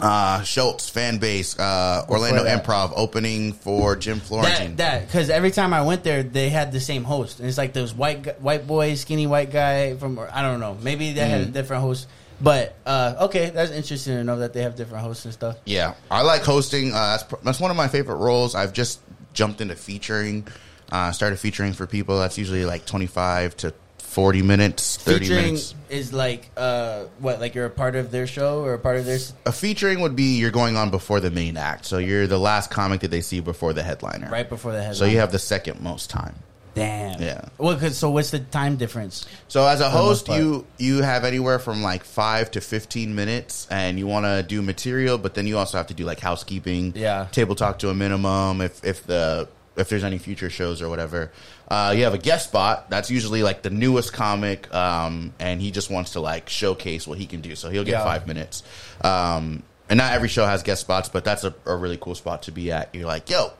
Uh, Schulz fan base. Uh, Orlando that. Improv opening for Jim Florentine. That that because every time I went there, they had the same host, and it's like those white gu- white boy, skinny white guy from I don't know, maybe they had a Mm-hmm. different host. But uh, okay, that's interesting to know that they have different hosts and stuff. Yeah, I like hosting. Uh, that's pr- that's one of my favorite roles. I've just jumped into featuring. Uh, started featuring for people. That's usually like twenty five to forty minutes, thirty Featuring minutes. is like uh, what, like you're a part of their show or a part of their. s- A featuring would be you're going on before the main act, so you're the last comic that they see before the headliner. Right before the headline. So you have the second most time. damn. Yeah. Well, 'cause- so what's the time difference? So as a host, part. you you have anywhere from like five to fifteen minutes, and you want to do material, but then you also have to do like housekeeping, Yeah. table talk to a minimum. If if the if there's any future shows or whatever, uh, you have a guest spot. That's usually like the newest comic, um, and he just wants to like showcase what he can do. So he'll get Yeah. five minutes. Um, and not every show has guest spots, but that's a, a really cool spot to be at. You're like, yo.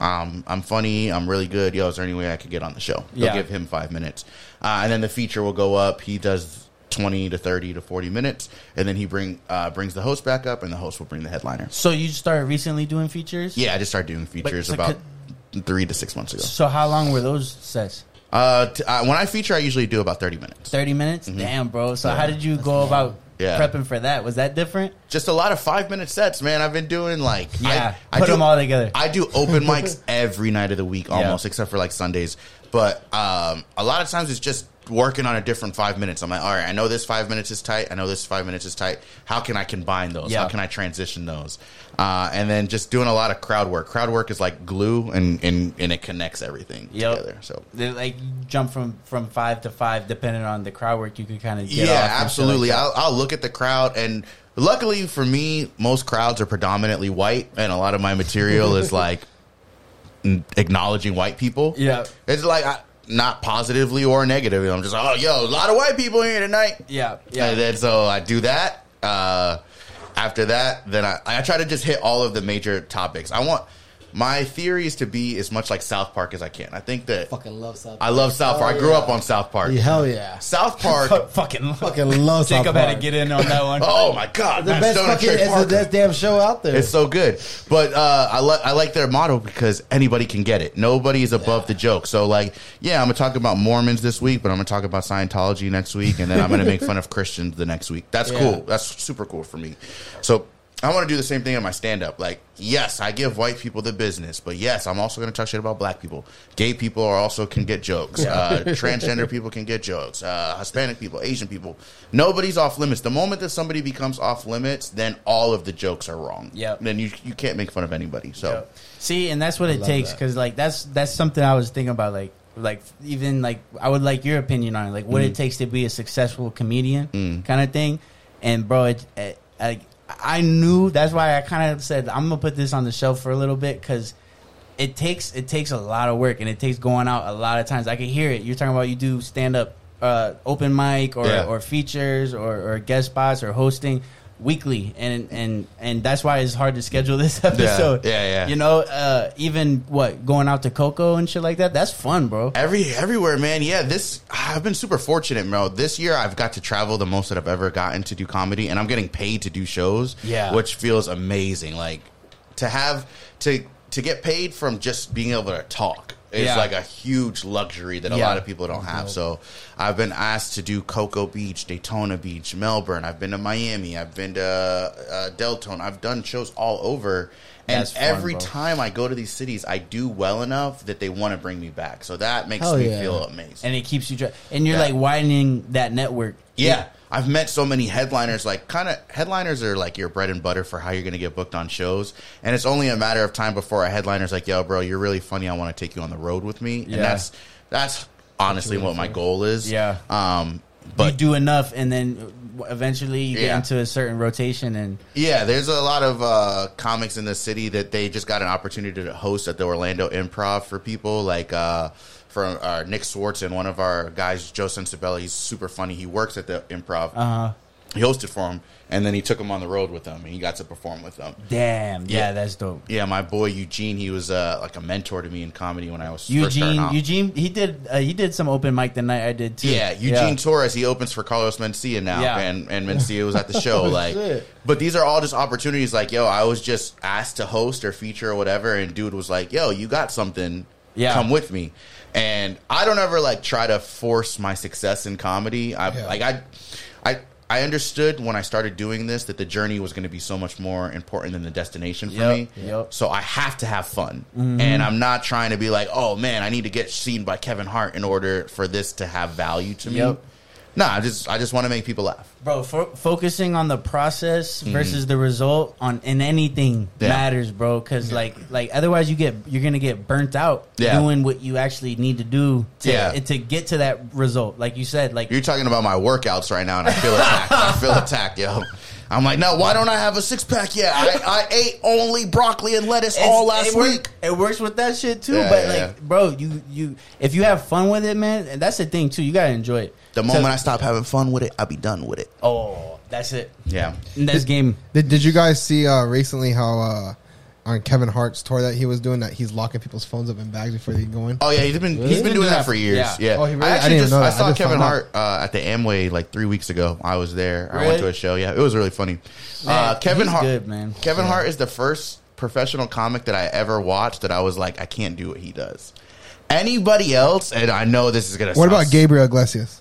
Um, I'm funny. I'm really good. Yo, is there any way I could get on the show? They'll Yeah. give him five minutes, uh, and then the feature will go up. He does twenty to thirty to forty minutes, and then he bring uh, brings the host back up, and the host will bring the headliner. So you started recently doing features. Yeah, I just started doing features so about three to six months ago. So how long were those sets? Uh, t- uh, when I feature, I usually do about thirty minutes. Thirty minutes. Damn, bro. So how did you go about Mm-hmm. Yeah. prepping for that? Was that different? Just a lot of five minute sets, man. I've been doing like Yeah, I, put do, them all together. I do open mics every night of the week, almost, Yeah. except for like Sundays. But um, a lot of times it's just working on a different five minutes. I'm like, all right, I know this five minutes is tight. I know this five minutes is tight. How can I combine those? Yeah. How can I transition those? Uh, and then just doing a lot of crowd work. Crowd work is like glue, and and, and it connects everything Yep. together. So They, like jump from from five to five depending on the crowd work you can kind of yeah, absolutely. like. I'll, I'll look at the crowd, and luckily for me, most crowds are predominantly white, and a lot of my material is like acknowledging white people. Yeah. it's like I, not positively or negatively. I'm just oh yo, a lot of white people here tonight. Yeah, yeah. And then so I do that. Uh, after that, then I, I try to just hit all of the major topics. I want my theory is to be as much like South Park as I can. I think that Fucking love South. Park. I love South Park. I grew up on South Park. Yeah, hell yeah. South Park. fucking Fucking love South Jacob had to get in on that one. oh my god, The best Stone fucking it's the best damn show out there. It's so good, but uh, I like I like their motto because anybody can get it. Nobody is above the joke. So like, yeah, I'm gonna talk about Mormons this week, but I'm gonna talk about Scientology next week, and then I'm gonna make fun of Christians the next week. That's Yeah. cool. That's super cool for me. So I want to do the same thing in my stand up. Like, yes, I give white people the business, but yes, I'm also gonna talk shit about black people. Gay people are also can get jokes. Uh, transgender people can get jokes. Uh, Hispanic people, Asian people. Nobody's off limits. The moment that somebody becomes off limits, then all of the jokes are wrong. Yep. Then you you can't make fun of anybody. So Yep. See, and that's what it love takes that. because like that's that's something I was thinking about. Like like even like I would like your opinion on it, like Mm. what it takes to be a successful comedian kind of thing. And bro, it, it, I I knew that's why I kind of said I'm gonna put this on the shelf for a little bit because. It takes it takes a lot of work and it takes going out a lot of times. I can hear it. You're talking about you do stand up, uh, open mic or, Yeah. or features or, or guest spots or hosting weekly, and and and that's why it's hard to schedule this episode. yeah, yeah. You know, uh, even what going out to Cocoa and shit like that. That's fun, bro. Every everywhere, man. Yeah, this I've been super fortunate, bro. This year I've got to travel the most that I've ever gotten to do comedy, and I'm getting paid to do shows. Yeah. which feels amazing. Like to have to to get paid from just being able to talk is Yeah. like a huge luxury that a Yeah. lot of people don't have. So I've been asked to do Cocoa Beach, Daytona Beach, Melbourne. I've been to Miami. I've been to uh, Deltona. I've done shows all over. And fun, every bro. time I go to these cities, I do well enough that they want to bring me back. So that makes Hell me yeah. feel amazing. And it keeps you, and you're Yeah. like widening that network. Yeah. I've met so many headliners, like kind of headliners are like your bread and butter for how you're going to get booked on shows. And it's only a matter of time before a headliner's like, yo, bro, you're really funny. I want to take you on the road with me. And that's, that's honestly what my goal is. Yeah. Um, you but do enough, and then eventually you get into a certain rotation, and yeah, there's a lot of uh, comics in the city that they just got an opportunity to host at the Orlando Improv for people like uh, from uh, Nick Swartz and one of our guys, Joe Sensabella. He's super funny. He works at the Improv. uh, He hosted for him, and then he took him on the road with him, and he got to perform with them. damn, yeah, Yeah. that's dope. Yeah, my boy Eugene, he was uh, like a mentor to me in comedy when I was Eugene, out. Eugene, he did uh, he did some open mic the night I did too. Yeah, Eugene Torres, he opens for Carlos Mencia now, Yeah. and and Mencia was at the show. Oh, like, shit. but these are all just opportunities. Like, yo, I was just asked to host or feature or whatever, and dude was like, yo, you got something, Yeah. come with me. And I don't ever like try to force my success in comedy. I Yeah. like I, I. I understood when I started doing this that the journey was going to be so much more important than the destination for Yep, me. yep. So I have to have fun. Mm-hmm. And I'm not trying to be like, oh man, I need to get seen by Kevin Hart in order for this to have value to me. Yep. No, I just I just want to make people laugh. bro. Fo- focusing on the process versus the result on in anything Mm-hmm. Yeah. matters, bro. Because like like otherwise you get you're gonna get burnt out Yeah. doing what you actually need to do to Yeah. to get to that result. Like you said, like You're talking about my workouts right now, and I feel attacked. I feel attacked, yo. I'm like, no, why don't I have a six pack yet? I, I ate only broccoli and lettuce It's- all last it work- week. It works with that shit too. Yeah, but yeah, like, yeah. bro, you you if you have fun with it, man, and that's the thing too. You gotta enjoy it. The moment I stop having fun with it, I'll be done with it. oh, that's it. Yeah. And that's game. Did, did you guys see uh, recently how uh, on Kevin Hart's tour that he was doing that he's locking people's phones up in bags before they go in? Oh yeah, he's been he's been doing that for years. Yeah. Yeah. Oh, he really- I I actually didn't just know I that. I saw just Kevin found Hart uh, at the Amway like three weeks ago. I was there. I went Really? to a show. Yeah, it was really funny. uh, Kevin he's Hart, good, man. Kevin Hart is the first professional comic that I ever watched that I was like, I can't do what he does. Anybody else, and I know this is gonna. What sound about Gabriel Iglesias?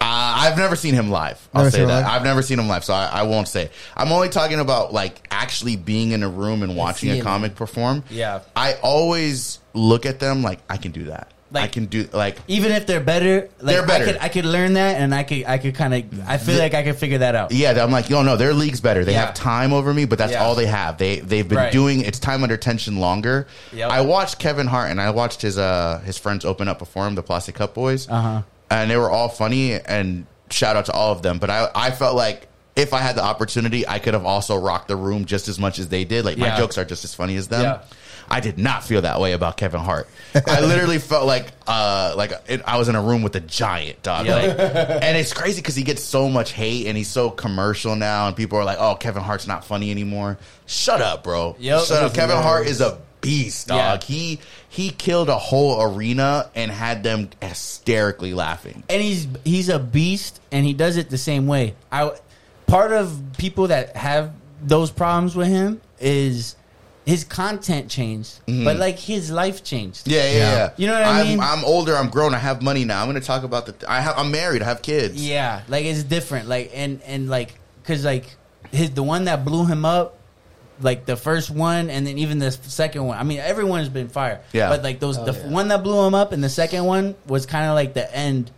Uh, I've never seen him live. I'll Never say that. live? I've never seen him live, so I, I won't say. I'm only talking about like actually being in a room and watching a comic perform. Yeah. I always look at them like I can do that. I can do like Even if they're better, like, They're better. I could I could learn that, and I could I could kind of I feel like I could figure that out. yeah. I'm like, yo, no, their league's better. They Yeah. have time over me, but that's Yeah. all they have. They they've been Right. doing it's time under tension longer. Yep. I watched Kevin Hart and I watched his uh his friends open up before him, the Plastic Cup Boyz. Uh-huh. And they were all funny and shout out to all of them but i i felt like if I had the opportunity, I could have also rocked the room just as much as they did. Like my Yeah. jokes are just as funny as them. Yeah. I did not feel that way about Kevin Hart. I literally felt like uh like it, I was in a room with a giant dog. Yeah. Like, and it's crazy because he gets so much hate and he's so commercial now, and people are like, "Oh, Kevin Hart's not funny anymore." Shut up, bro. Yep. Shut up. Kevin Hart is a beast, dog. Yeah. He he killed a whole arena and had them hysterically laughing. and he's he's a beast and he does it the same way i part of people that have those problems with him is his content changed mm-hmm. but like his life changed Yeah, yeah, Yeah. yeah. You know what I I'm, mean? I'm older. I'm grown. I have money now. I'm going to talk about the. I have. I'm married. I have kids. yeah like it's different like and and like because like his the one that blew him up like the first one and then even the second one i mean everyone's been fire Yeah. but like those Oh, the yeah. one that blew him up and the second one was kind of like the end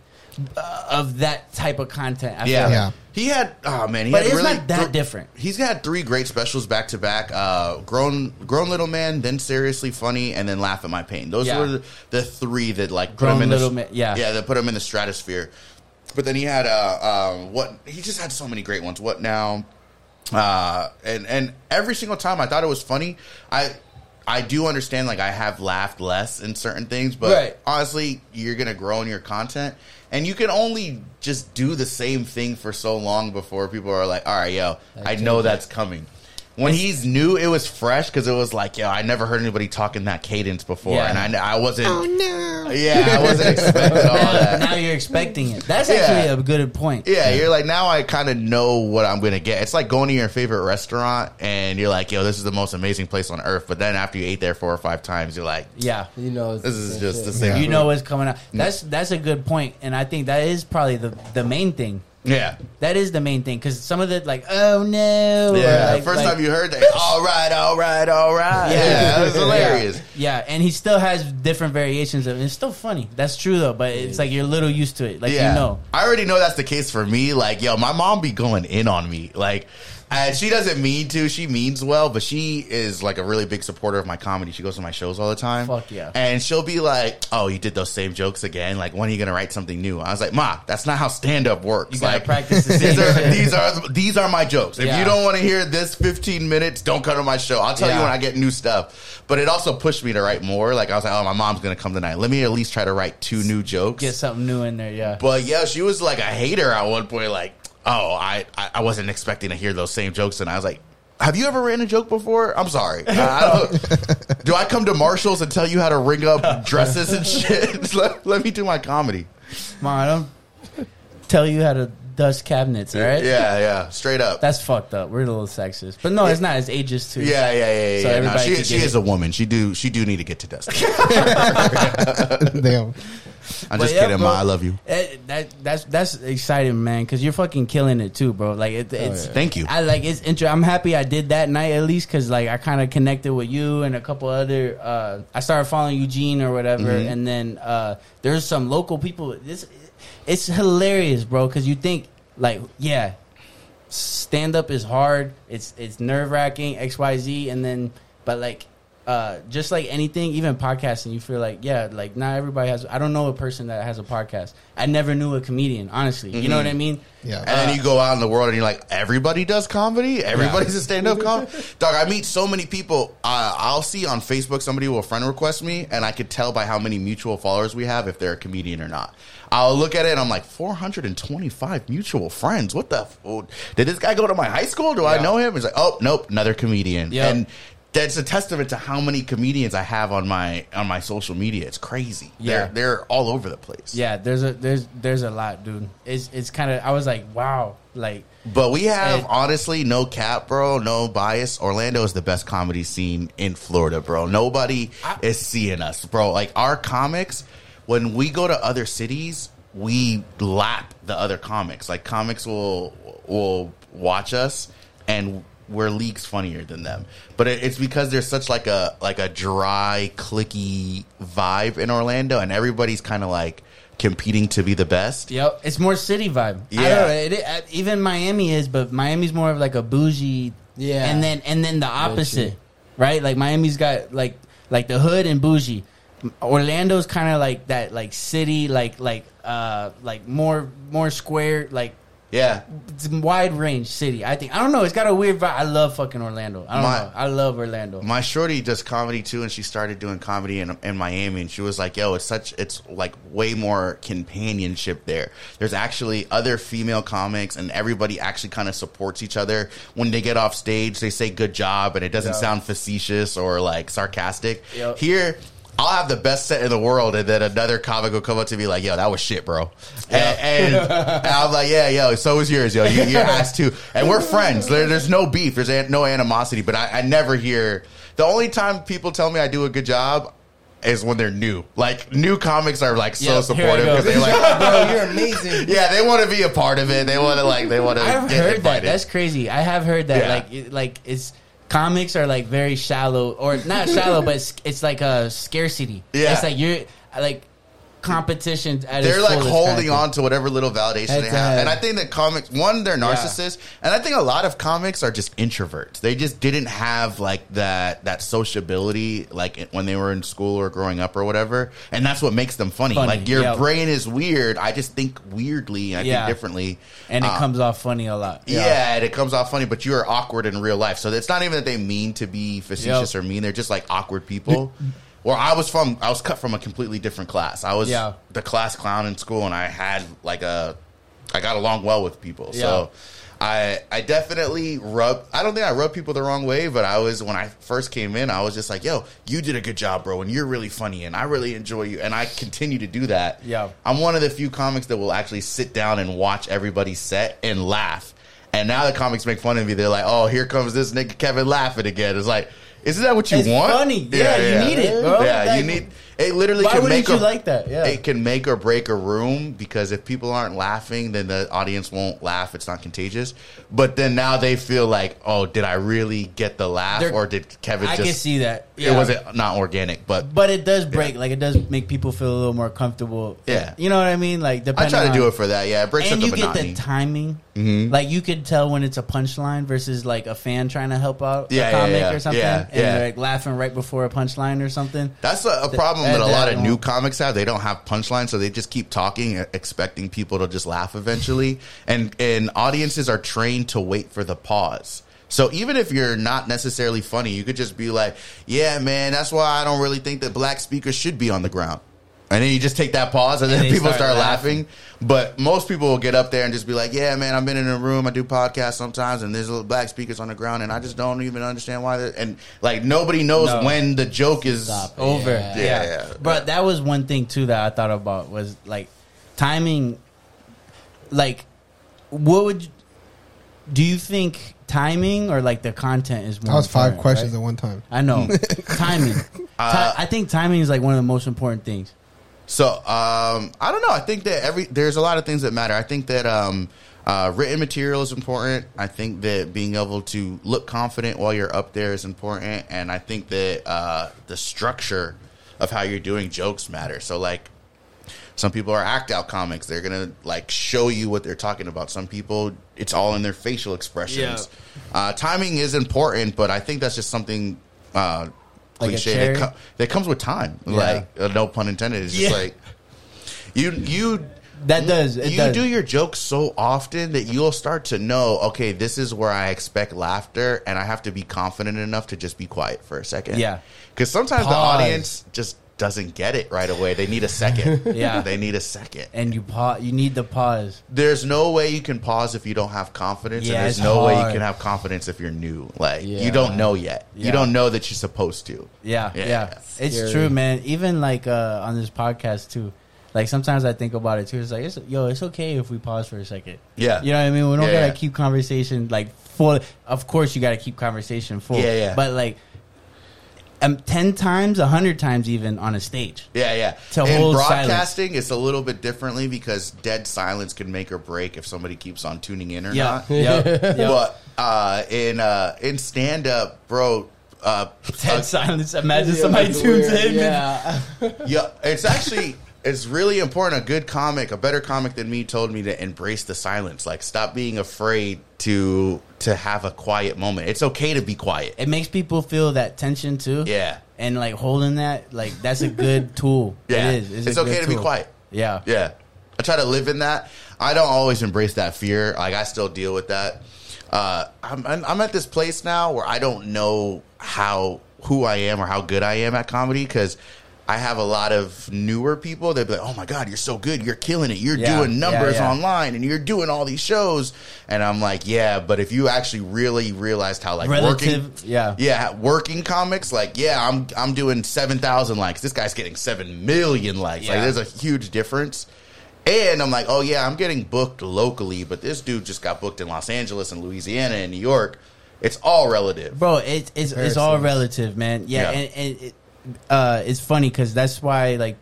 uh, of that type of content I Yeah. like. Yeah. He had. Oh man, he But had it's really not that thr- different. He's had three great specials back to back. Uh, grown, grown little man, then seriously funny, and then laugh at my pain. Those Yeah. were the, the three that like put Grown him in Little the Man- yeah. yeah that put him in the stratosphere. But then he had uh, um, what he just had so many great ones. What now? Uh, and and every single time I thought it was funny. I I do understand like I have laughed less in certain things, but Right. honestly, you're gonna grow in your content, and you can only just do the same thing for so long before people are like, "All right, yo, I know that's coming." When he's new, it was fresh because it was like, yo, I never heard anybody talk in that cadence before, Yeah. and I, I wasn't. Oh no! Yeah, I wasn't expecting all now, that. now you're expecting it. That's Yeah. actually a good point. Yeah, you're like now I kind of know what I'm gonna get. It's like going to your favorite restaurant and you're like, yo, this is the most amazing place on earth. But then after you ate there four or five times, you're like, Yeah. You know, it's this is just shit. the same. You know what's coming out. Mm. That's that's a good point, and I think that is probably the the main thing. Yeah, That is the main thing because some of the like, oh no, yeah. like- First like- time you heard that, all right, all right, all right. Yeah, Yeah. that was hilarious. Yeah, and he still has different variations of it. It's still funny. That's true though, but it's like you're a little used to it. Like yeah, you know. I already know that's the case for me. Like, yo, my mom be going in on me. Like, and she doesn't mean to. She means well, but she is like a really big supporter of my comedy. She goes to my shows all the time. Fuck yeah. And she'll be like, "Oh, you did those same jokes again. Like, when are you gonna write something new?" I was like, "Ma, that's not how stand up works. You gotta like, practice the these are these are these are my jokes. If Yeah. you don't want to hear this 15 minutes, don't come to my show. I'll tell you when I get new stuff. But it also pushed me to write more. Like I was like, "Oh, my mom's gonna come tonight. Let me at least try to write two new jokes." Get something new in there. Yeah. But yeah, she was like a hater at one point. Like, oh, I I I wasn't expecting to hear those same jokes, and I was like. Have you ever written a joke before? I'm sorry. I don't, do I come to Marshalls and tell you how to ring up dresses and shit? let, let me do my comedy. Mom, I don't tell you how to dust cabinets. All right. Yeah, yeah, straight up. That's fucked up. We're a little sexist, but no, it's not. It's ages too. yeah, yeah, yeah, yeah. So yeah. No, everybody she she is it. a woman. She do she do need to get to dust. Damn. I'm just yeah, kidding, bro. ma. I love you. Eh, that that's that's exciting, man, because you're fucking killing it too, bro. Like it, it's Thank you. I like it's intro. I'm happy I did that night at least because like I kind of connected with you and a couple other. Uh, I started following Eugene or whatever, Mm-hmm. and then uh, there's some local people. This it's hilarious, bro, because you think like yeah, stand up is hard. It's it's nerve wracking. X Y Z, and then but like. Uh, just like anything, even podcasting, you feel like, yeah, like not everybody has. I don't know a person that has a podcast. I never knew a comedian, honestly. You know what I mean? Yeah. And then you go out in the world and you're like, everybody does comedy. Everybody's a stand up comic. Dog, I meet so many people. Uh, I'll see on Facebook somebody will friend request me, and I could tell by how many mutual followers we have if they're a comedian or not. I'll look at it and I'm like, 425 mutual friends. What the? F- did this guy go to my high school? Do I know him? He's like, oh, nope, another comedian. Yep. And that's a testament to how many comedians I have on my on my social media. It's crazy. Yeah. They're, they're all over the place. Yeah, there's a there's there's a lot, dude. It's it's kind of I was like, wow, like But we have And- honestly no cap, bro, no bias. Orlando is the best comedy scene in Florida, bro. Nobody I- is seeing us, bro. Like our comics, when we go to other cities, we lap the other comics. Like comics will will watch us and we're leagues funnier than them. But it, it's because there's such like a like a dry, clicky vibe in Orlando and everybody's kind of like competing to be the best. Yep, it's more city vibe. I Yeah. don't know, it, it, even Miami is, but Miami's more of like a bougie. Yeah. and then and then the opposite, true. right? Like Miami's got like like the hood and bougie. Orlando's kind of like that, like city, like like uh like more more square, like Yeah. it's a wide range city. I think I don't know. It's got a weird vibe. I love fucking Orlando. I don't My- know. I love Orlando. My shorty does comedy too, and she started doing comedy in, in Miami. And she was like, "Yo, it's such, it's like way more companionship there. There's actually other female comics, and everybody actually kind of supports each other. When they get off stage, they say good job, and it doesn't Yeah. sound facetious or like sarcastic. Yep. Here." I'll have the best set in the world, and then another comic will come up to me like, "Yo, that was shit, bro," and, and, and I'm like, "Yeah, yo, so was yours, yo. You, your ass too." And we're friends. There, there's no beef. There's an- no animosity. But I, I never hear. The only time people tell me I do a good job is when they're new. Like new comics are like so Yep, supportive because they're like, Bro, you're amazing. yeah, they want to be a part of it. They want to like, they want to. I've heard that. That's crazy. I have heard that. Yeah. Like, it, like it's comics are like very shallow, or not shallow, but it's, it's like a scarcity. Yeah. it's like you're like competition. At they're like holding on to whatever little validation Head they have. And I think that comics, one, they're narcissists, and I think a lot of comics are just introverts. They just didn't have like that that sociability like when they were in school or growing up or whatever, and that's what makes them funny. Funny, like your yeah. brain is weird. I just think weirdly and I Yeah. think differently, and it Uh, comes off funny a lot. yeah. and it comes off funny, but you are awkward in real life. So it's not even that they mean to be facetious Yep. or mean. They're just like awkward people. Where I was from, I was cut from a completely different class. I was Yeah. the class clown in school, and I had like a, I got along well with people. So I, I definitely rub. I don't think I rub people the wrong way, but I was when I first came in, I was just like, "Yo, you did a good job, bro, and you're really funny, and I really enjoy you." And I continue to do that. Yeah. I'm one of the few comics that will actually sit down and watch everybody's set and laugh. And now the comics make fun of me. They're like, "Oh, here comes this nigga Kevin laughing again." It's like, isn't that what you It's want? funny. Yeah, you need it, bro. Yeah, you need. It literally Why can wouldn't make you or, like that? Yeah. It can make or break a room because if people aren't laughing, then the audience won't laugh. It's not contagious. But then now they feel like, "Oh, did I really get the laugh, They're- or did Kevin I just?" can see that. It Yeah. wasn't not organic, but But it does break. Like it does make people feel a little more comfortable. Yeah. you know what I mean. Like I depending try to on- do it for that. Yeah, it breaks and up you the get monotony. the timing. Mhm. Like you could tell when it's a punchline versus like a fan trying to help out Yeah, a yeah, comic yeah. or something, Yeah, and yeah. they're like laughing right before a punchline or something. That's a, a problem that- that a lot of new comics have. They don't have punchlines, so they just keep talking, expecting people to just laugh eventually. And and audiences are trained to wait for the pause. So even if you're not necessarily funny, you could just be like, "Yeah, man, that's why I don't really think that black speakers should be on the ground." And then you just take that pause, and, And then they people start start laughing. But most people will get up there and just be like, "Yeah, man, I've been in a room. I do podcasts sometimes, and there's little black speakers on the ground, and I just don't even understand why." They're, and like nobody knows No. when the joke is Stop. Over, Yeah. yeah, Yeah, yeah. But that was one thing too that I thought about was like timing. Like, what would you, do you think timing or like the content is more? That was five questions right? at one time. I know timing. Uh, Ti- I think timing is like one of the most important things. So um, I don't know. I think that every there's a lot of things that matter. I think that um, uh, written material is important. I think that being able to look confident while you're up there is important, and I think that uh, the structure of how you're doing jokes matter. So like. Some people are act out comics. They're gonna like show you what they're talking about. Some people, it's all in their facial expressions. Uh, timing is important, but I think that's just something uh, Like cliche that, co- that comes with time. Yeah. Like uh, no pun intended. It's just Yeah. like you you That does. It you does. do your jokes so often that you'll start to know okay this is where i expect laughter and i have to be confident enough to just be quiet for a second Yeah. because sometimes the audience just doesn't get it right away they need a second Yeah. they need a second and you pause. You need the pause. there's no way you can pause if you don't have confidence Yeah, and there's it's no way you can have confidence if you're new like Yeah. you don't know yet Yeah. you don't know that you're supposed to Yeah, Yeah. yeah, it's Scary. true, man. Even like uh, on this podcast too. Like sometimes I think about it too. It's like, it's, yo, it's okay if we pause for a second. Yeah. you know what I mean. We don't Yeah, gotta yeah. keep conversation like full. Of course, you gotta keep conversation full. Yeah, yeah. But like, um, ten times, a hundred times, even on a stage. Yeah, yeah. To In hold broadcasting, it's a little bit differently because dead silence can make or break if somebody keeps on tuning in or Yeah, not. yeah, yeah. But uh, in uh, in stand up, bro, uh, Dead uh, silence. Imagine somebody that's tunes weird. in. Yeah. yeah, it's actually it's really important. A good comic, a better comic than me, told me to embrace the silence. Like, stop being afraid to to have a quiet moment. It's okay to be quiet. It makes people feel that tension too. Yeah, and like holding that, like that's a good tool. yeah. It is. It's, a okay to be quiet. Yeah, Yeah. I try to live in that. I don't always embrace that fear. Like I still deal with that. Uh, I'm I'm I'm at this place now where I don't know how who I am or how good I am at comedy because. I have a lot of newer people. They'd be like, "Oh my god, you're so good! You're killing it! You're Yeah, doing numbers yeah, yeah. online, and you're doing all these shows." And I'm like, "Yeah, but if you actually really realized how like Relative, working, yeah. yeah, working comics, like, yeah, I'm I'm doing seven thousand likes. This guy's getting seven million likes. Like, there's a huge difference. And I'm like, oh yeah, I'm getting booked locally, but this dude just got booked in Los Angeles and Louisiana and New York. It's all relative. bro. It's it's, it's all relative, man. Yeah, Yeah. and, and it, uh, it's funny because that's why like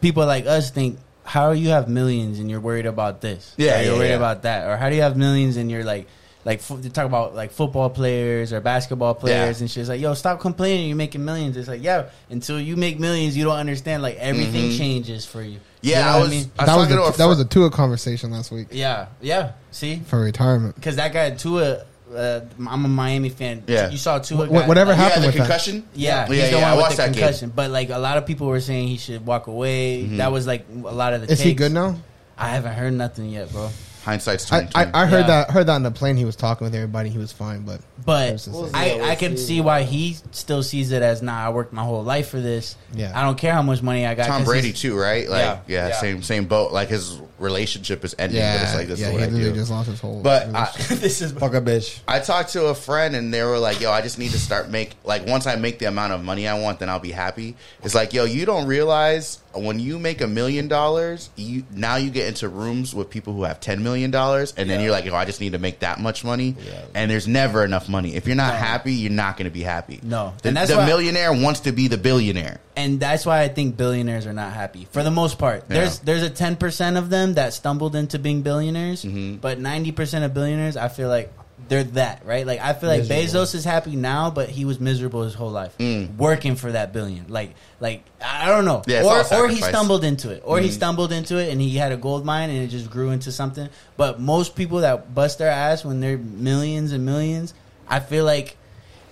people like us think. How you have millions and you're worried about this? Yeah, Or you're yeah, worried yeah. about that, or how do you have millions and you're like, like fo- they talk about like football players or basketball players Yeah. and shit. It's like, yo, stop complaining. You're making millions. It's like, yeah, until you make millions, you don't understand. Like everything changes for you. Mm-hmm. Yeah, You know I what was. mean? I that was talking to a that was a Tua conversation last week Yeah, yeah. See, for retirement. because that guy Tua, uh, I'm a Miami fan. Yeah. you saw two. Wh- got- whatever like, yeah, happened the with that? concussion. Yeah, he's yeah, the yeah. I one watched with the that game. concussion. But like a lot of people were saying he should walk away. Mm-hmm. That was like a lot of the. Is he good now? I haven't heard nothing yet, bro. Hindsight's I, I, I heard Yeah. that heard that on the plane. He was talking with everybody. He was fine, but But Versus- We'll see, I, I can see. see why he still sees it as nah. I worked my whole life for this. Yeah. I don't care how much money I got. Tom Brady too, right? Like, Yeah, yeah, yeah. same same boat. Like his relationship is ending, but it's yeah, like this yeah, is he I literally do. just lost his whole. But I, this is Fuck a bitch. I talked to a friend and they were like, "Yo, I just need to start make like once I make the amount of money I want, then I'll be happy." It's like, "Yo, you don't realize when you make a million dollars, you now you get into rooms with people who have ten million dollars, and then you're like, "Yo, I just need to make that much money," Yeah. and there's never enough money. If you're not No. happy, you're not going to be happy. No. the, And that's the why- millionaire wants to be the billionaire. And that's why I think billionaires are not happy for the most part. Yeah. There's there's a ten percent of them that stumbled into being billionaires, Mm-hmm. but ninety percent of billionaires, I feel like they're that right. Like I feel like Miserable. Bezos is happy now, but he was miserable his whole life Mm. working for that billion. Like like I don't know, Yeah, or or he. Mm-hmm. stumbled into it, or he stumbled into it and he had a gold mine and it just grew into something. But most people that bust their ass when they're millions and millions, I feel like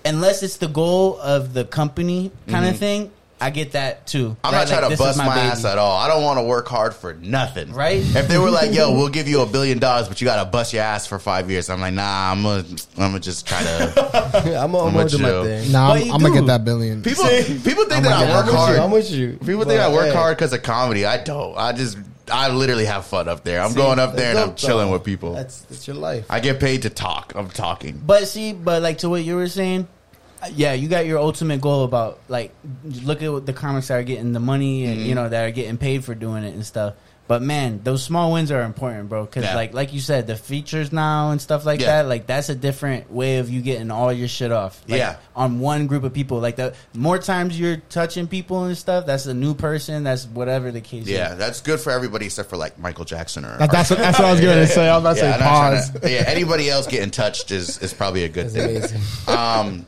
unless it's the goal of the company kind of thing, I get that too. I'm Right? not trying Like, to bust my, baby. ass at all. I don't want to work hard for nothing. Right? If they were like, "Yo, we'll give you a billion dollars, but you got to bust your ass for five years," I'm like, "Nah, I'm gonna, I'm gonna just try to." I'm gonna, I'm I'm gonna with do my you. thing. nah, I'm, I'm gonna get that billion. People, people think that I God. work I'm hard. you. I'm with you. People think I work hey, hard because of comedy. I don't. I just, I literally have fun up there. I'm going up there and I'm dope, chilling though. with people. That's that's your life. I get paid to talk. I'm talking. But see, but like to what you were saying, yeah, you got your ultimate goal about like look at what the comics that are getting the money and Mm-hmm. you know that are getting paid for doing it and stuff. But man, those small wins are important, bro. Because Yeah. like like you said, the features now and stuff like Yeah. that, like that's a different way of you getting all your shit off. Like, Yeah. on one group of people. Like the more times you're touching people and stuff, that's a new person. That's whatever the case. Yeah, is. that's good for everybody except for like Michael Jackson or. That- that's what, that's what I was going to say. I was about to yeah, say I'm pause. to- yeah, anybody else getting touched is is probably a good That's thing. amazing. Um,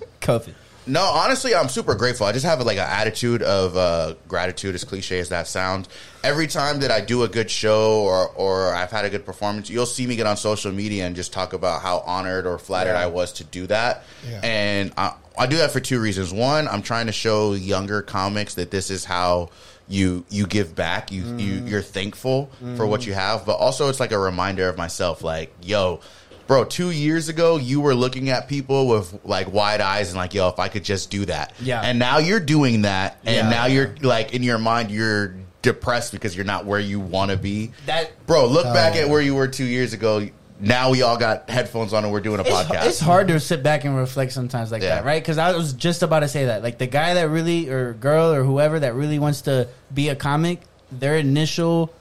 No, honestly, I'm super grateful. I just have like an attitude of uh, gratitude, as cliche as that sounds. Every time that I do a good show or or I've had a good performance, you'll see me get on social media and just talk about how honored or flattered Yeah. I was to do that. Yeah. And I, I do that for two reasons. One, I'm trying to show younger comics that this is how you you give back. You you you're thankful for what you have, but also it's like a reminder of myself. Like, yo. Bro, two years ago, you were looking at people with like wide eyes and like, yo, if I could just do that. Yeah. And now you're doing that, and Yeah. now you're like in your mind, you're depressed because you're not where you want to be. That Bro, look back at where you were two years ago. Now we all got headphones on and we're doing a it's, podcast. it's hard to sit back and reflect sometimes like Yeah. that, right? Because I was just about to say that, like the guy that really or girl or whoever that really wants to be a comic, their initial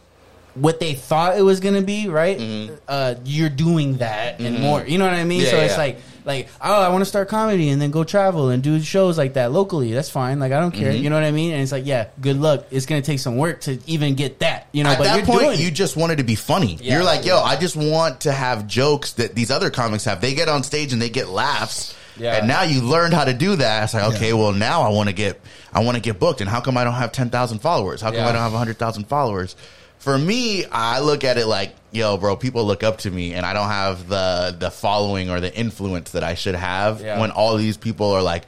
what they thought it was gonna be, right? Uh, you're doing that and more. You know what I mean? Mm-hmm. Yeah, so it's like, like, oh, I want to start comedy and then go travel and do shows like that locally. That's fine. Like I don't care. Mm-hmm. You know what I mean? And it's like, yeah, good luck. It's gonna take some work to even get that. You know, At but that you're point, you just wanted to be funny. Yeah. You're like, yo, I just want to have jokes that these other comics have. They get on stage and they get laughs. Yeah. And now you learned how to do that. It's like, okay, well now I want to get, I want to get booked. And how come I don't have ten thousand followers? How come Yeah. I don't have hundred thousand followers? For me, I look at it like, yo, bro, people look up to me, and I don't have the the following or the influence that I should have. Yeah. When all these people are like,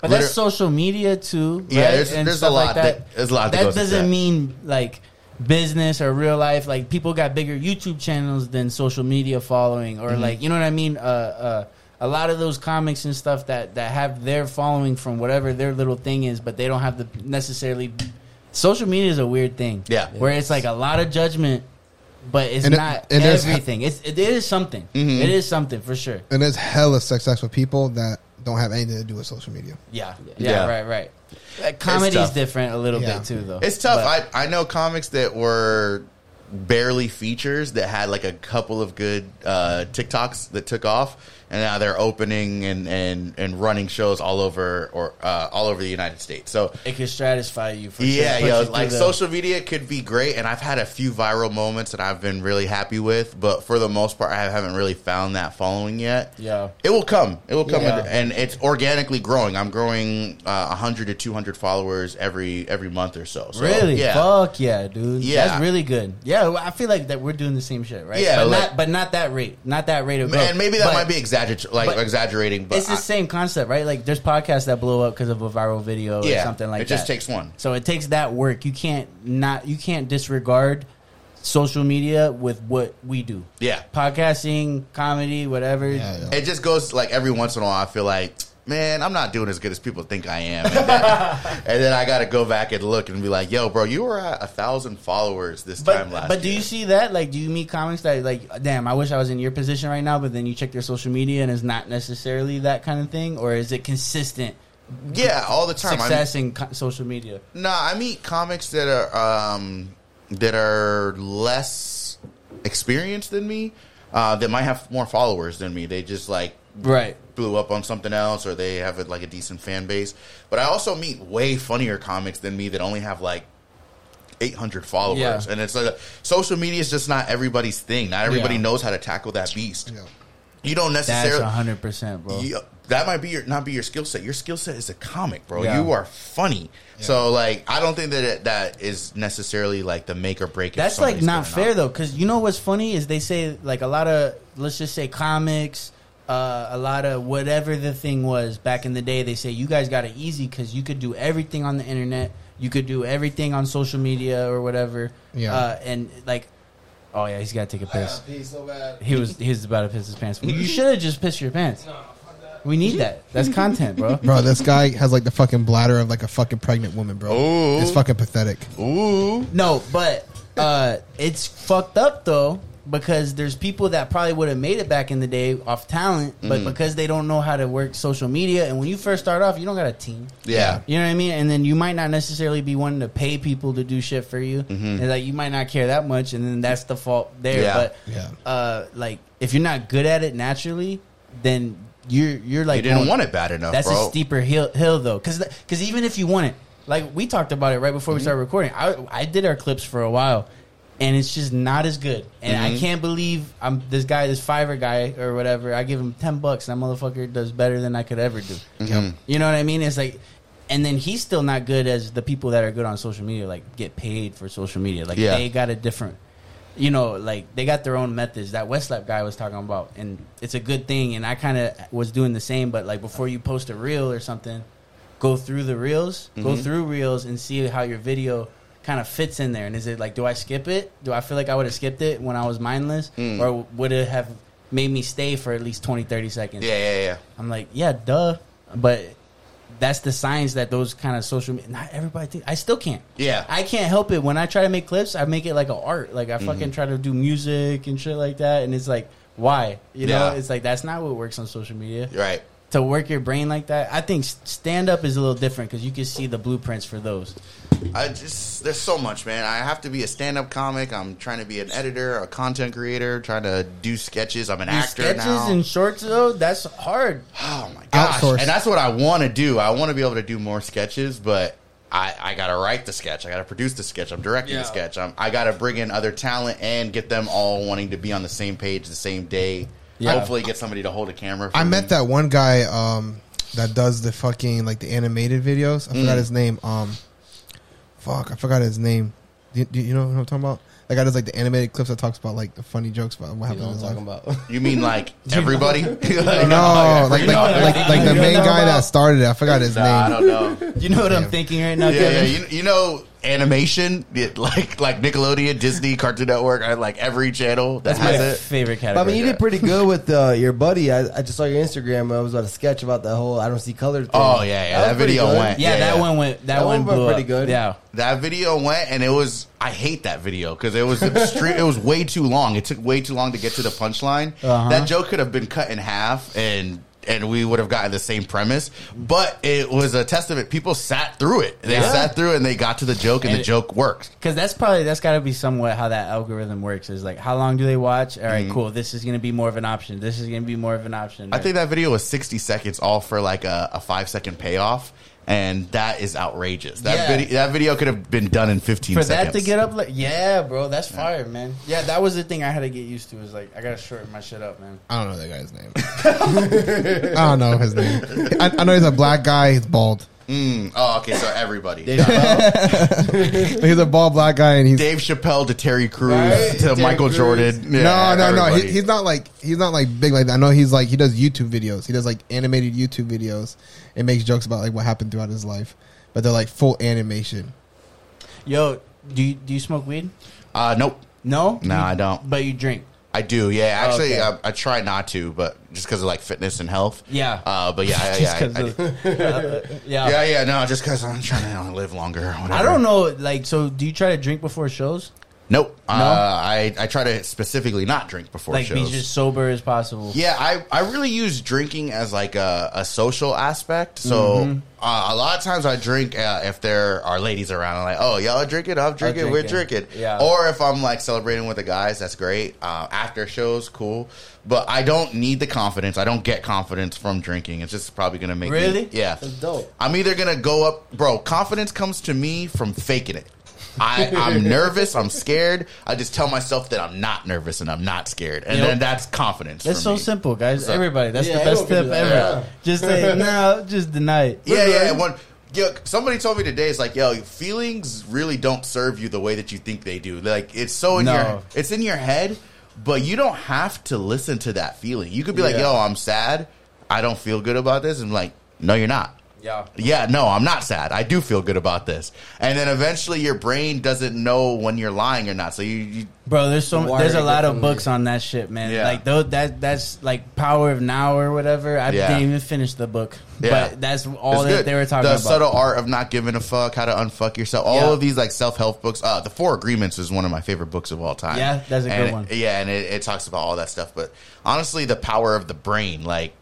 But that's social media too. Yeah, there's- And there's a lot that- there's a lot that that doesn't mean like business or real life. Like people got bigger YouTube channels than social media following, or like you know what I mean. Uh, uh, a lot of those comics and stuff that that have their following from whatever their little thing is, but they don't have the necessarily. Social media is a weird thing. Yeah. where it's like a lot of judgment. But it's And it- not and there's- everything. It's it is something. It is something for sure. And there's hella successful people that don't have anything to do with social media. Yeah, yeah, Yeah. right, right. Uh, Comedy's tough. different a little Yeah. bit too, though. It's tough. But- I I know comics that were barely features that had like a couple of good uh, TikToks that took off, and now they're opening and, and, and running shows all over or uh, all over the United States. So it can stratify you for yeah, sure. Put yo, you like social media could be great, and I've had a few viral moments that I've been really happy with, but for the most part, I haven't really found that following yet. Yeah. it will come. It will come, Yeah. and it's organically growing. I'm growing uh, 100 to 200 followers every every month or so. so Really? yeah. Fuck yeah, dude. Yeah. That's really good. Yeah, I feel like that we're doing the same shit, right? Yeah, but like- not but not that rate, not that rate of growth. And maybe that But might be exagger- like but exaggerating, but it's the I- same concept, right? Like there's podcasts that blow up because of a viral video or something like that. it that. just takes one. So it takes that work. You can't not you can't disregard social media with what we do. Yeah. Podcasting, comedy, whatever. Yeah, yeah. It just goes like every once in a while. I feel like, man, I'm not doing as good as people think I am, and then, and then I got to go back and look and be like, yo, bro, you were at a thousand followers this time But, last. but do year. you see that? Like, do you meet comics that like, damn, I wish I was in your position right now, but then you check their social media and it's not necessarily that kind of thing, or is it consistent Yeah, all the time. I success in co- social media? No, I meet comics that are um, that are less experienced than me, uh, that might have more followers than me. They just like Right. blew up on something else, or they have a, like a decent fan base. But I also meet way funnier comics than me that only have like. 800 followers Yeah. and it's like uh, social media is just not everybody's thing not everybody Yeah. knows how to tackle that beast Yeah. you don't That's necessarily hundred percent, bro. you- that might be your not be your skill set. Your skill set is a comic, bro. Yeah. You are funny. So like, I don't think that it, that is necessarily like the make or break. That's like not fair knock. though, because you know what's funny is they say like a lot of let's just say comics, uh, a lot of whatever the thing was back in the day. They say you guys got it easy because you could do everything on the internet, you could do everything on social media or whatever. Yeah. uh, and like, oh yeah, he's got to take a piss. so bad. He was he was about to piss his pants. You should have just pissed your pants. No, We need that. That's content, bro. Bro, this guy has like the fucking bladder of like a fucking pregnant woman, bro. Ooh. It's fucking pathetic. Ooh, No, but uh, it's fucked up though because there's people that probably would have made it back in the day off talent, but Mm-hmm. because they don't know how to work social media, and when you first start off, you don't got a team. yeah. You know what I mean? And then you might not necessarily be wanting to pay people to do shit for you, and like you might not care that much, and then that's the fault there. Mm-hmm. Yeah. But Yeah. uh, like if you're not good at it naturally, then you're you're like You didn't going- want it bad enough, that's bro. a steeper hill, hill though, because because even if you want it, like we talked about it right before we Mm-hmm. started recording. I I did our clips for a while, and it's just not as good. And I Mhm. can't believe I'm this guy, this Fiverr guy or whatever. I give him ten bucks, and that motherfucker does better than I could ever do. Mhm. You know what I mean? It's like. And then he's still not good as the people that are good on social media, like get paid for social media. Like Yeah. they got a different, you know, like they got their own methods. That Westlap guy was talking about, and it's a good thing. And I kind of was doing the same, but like before you post a reel or something, go through the reels, go through reels, and see how your video kind of fits in there. And is it like, do I skip it? Do I feel like I would have skipped it when I was mindless, Mm. or would it have made me stay for at least 20, 30 seconds? Yeah, yeah, yeah. I'm like, yeah, duh. But that's the signs that those kind of social media. Not everybody. Think, I still can't. Yeah. I can't help it. When I try to make clips, I make it like an art. Like I Mm-hmm. fucking try to do music and shit like that, and it's like, why? You know, Yeah. it's like that's not what works on social media. Right. To work your brain like that, I think stand up is a little different because you can see the blueprints for those. I just there's so much, man. I have to be a stand-up comic. I'm trying to be an editor, a content creator, trying to do sketches. I'm an These actor sketches now. and shorts though, that's hard. Oh my gosh! Outsource. And that's what I want to do. I want to be able to do more sketches, but I, I got to write the sketch. I got to produce the sketch. I'm directing the sketch. I'm, I got to bring in other talent and get them all wanting to be on the same page the same day. Yeah. Hopefully, get somebody to hold a camera. For I me. met that one guy um, that does the fucking like the animated videos. I Mm. forgot his name. Um, fuck, I forgot his name. Do, do you know what I'm talking about? That guy does like the animated clips that talks about like the funny jokes about what You happened know what I'm talking life. about? You mean like everybody? No, like like, like like the main guy that started it. I forgot his Nah, I name. don't know. You know what I'm thinking right now, yeah, yeah. You, you know, animation, it, like like Nickelodeon, Disney, Cartoon Network, I like every channel that That's my it. favorite But, category. I mean, you did pretty good with uh, your buddy. I, I just saw your Instagram. I was on a sketch about the whole "I don't see color." Thing. Oh, yeah, yeah, was that pretty video good. went. yeah, Yeah, that yeah. one went. That, That one one went blew pretty up. good. Yeah. That video went, and it was. I hate that video because it was extreme. it was way too long. It took way too long to get to the punchline. Uh-huh. That joke could have been cut in half, and and we would have gotten the same premise. But it was a testament. People sat through it. They Yeah. sat through it, and they got to the joke, and, And the it- joke worked. Because that's probably that's got to be somewhat how that algorithm works. Is like how long do they watch? All right, cool. This is going to be more of an option. This is going to be more of an option. Mm-hmm. I think that video was 60 seconds, all for like a, a five second payoff. And that is outrageous. That Yeah. video, that video could have been done in 15 for seconds. that to get up, like yeah, bro, that's fire, man. Yeah, that was the thing I had to get used to. Is like I gotta shorten my shit up, man. I don't know that guy's name. I don't know his name. I, I know he's a black guy. He's bald. Mm, oh, okay. So everybody. Dave Chappelle? He's a bald black guy, and he's Dave Chappelle to Terry Crews Right? to Terry Michael Crews. Jordan. no, Yeah, no, no. He, he's not like he's not like big like that. I know he's like he does YouTube videos. He does like animated YouTube videos and makes jokes about like what happened throughout his life, but they're like full animation. Yo, do you do you smoke weed? Uh, nope. No, No, You- I don't. But you drink. I do. Yeah, actually, Okay. I, I try not to, but just because of like fitness and health. Yeah. Uh, but yeah, yeah, Just I, of- uh, yeah. yeah, yeah. No, just because I'm trying to live longer. Whatever. I don't know. Like, so do you try to drink before shows? Nope. No? Uh, I I try to specifically not drink before Like, shows. be just sober as possible. Yeah, I, I really use drinking as like a, a social aspect. So Mm-hmm. uh, a lot of times I drink uh, if there are ladies around. I'm like, oh, y'all are drinking, I'm drinking, we're drinking. drinking. Yeah. Or if I'm like celebrating with the guys, that's great. Uh, after shows, cool. But I don't need the confidence. I don't get confidence from drinking. It's just probably gonna make Really? me. Yeah. That's dope. I'm either gonna go up, bro. Confidence comes to me from faking it. I, I'm nervous. I'm scared. I just tell myself that I'm not nervous and I'm not scared, and Yep. then that's confidence. That's for so me. simple, guys. So- Everybody, that's Yeah, the best everyone can tip do that. ever. Yeah. Just say no, just deny it. Yeah, yeah. One, yo, somebody told me today. It's like, yo, feelings really don't serve you the way that you think they do. Like, it's so in No. your, it's in your head, but you don't have to listen to that feeling. You could be like, Yeah. yo, I'm sad. I don't feel good about this. And like, no, you're not. Yeah. Yeah, no, I'm not sad. I do feel good about this. And then eventually your brain doesn't know when you're lying or not. So you, you Bro, there's so Wired there's a lot of books on that shit, man. Yeah. Like though that that's like Power of Now or whatever. I Yeah. didn't even finish the book, Yeah. but that's all It's that good. they were talking the about. The subtle art of not giving a fuck, how to unfuck yourself. All Yeah. of these like self help books. Uh, the Four Agreements is one of my favorite books of all time. Yeah, that's a good And- one. Yeah, and it, it talks about all that stuff. But honestly, the power of the brain, like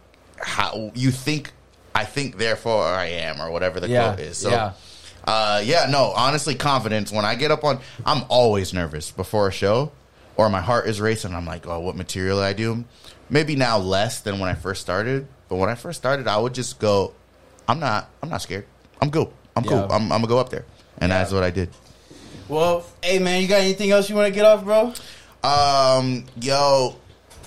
how you think, I think, therefore I am, or whatever the Yeah, quote is. So. yeah. Uh, yeah, no, honestly, confidence. When I get up on, I'm always nervous before a show, or my heart is racing. I'm like, oh, what material I do? Maybe now less than when I first started, but when I first started, I would just go, I'm not, I'm not scared. I'm cool. I'm cool. I'm, I'm gonna go up there, and that's what I did. well, hey man, you got anything else you want to get off, bro? Um, yo,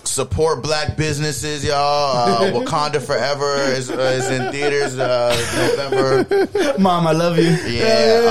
support black businesses, y'all. Uh, Wakanda Forever is, uh, is in theaters uh, November. Mom, I love you. Yeah,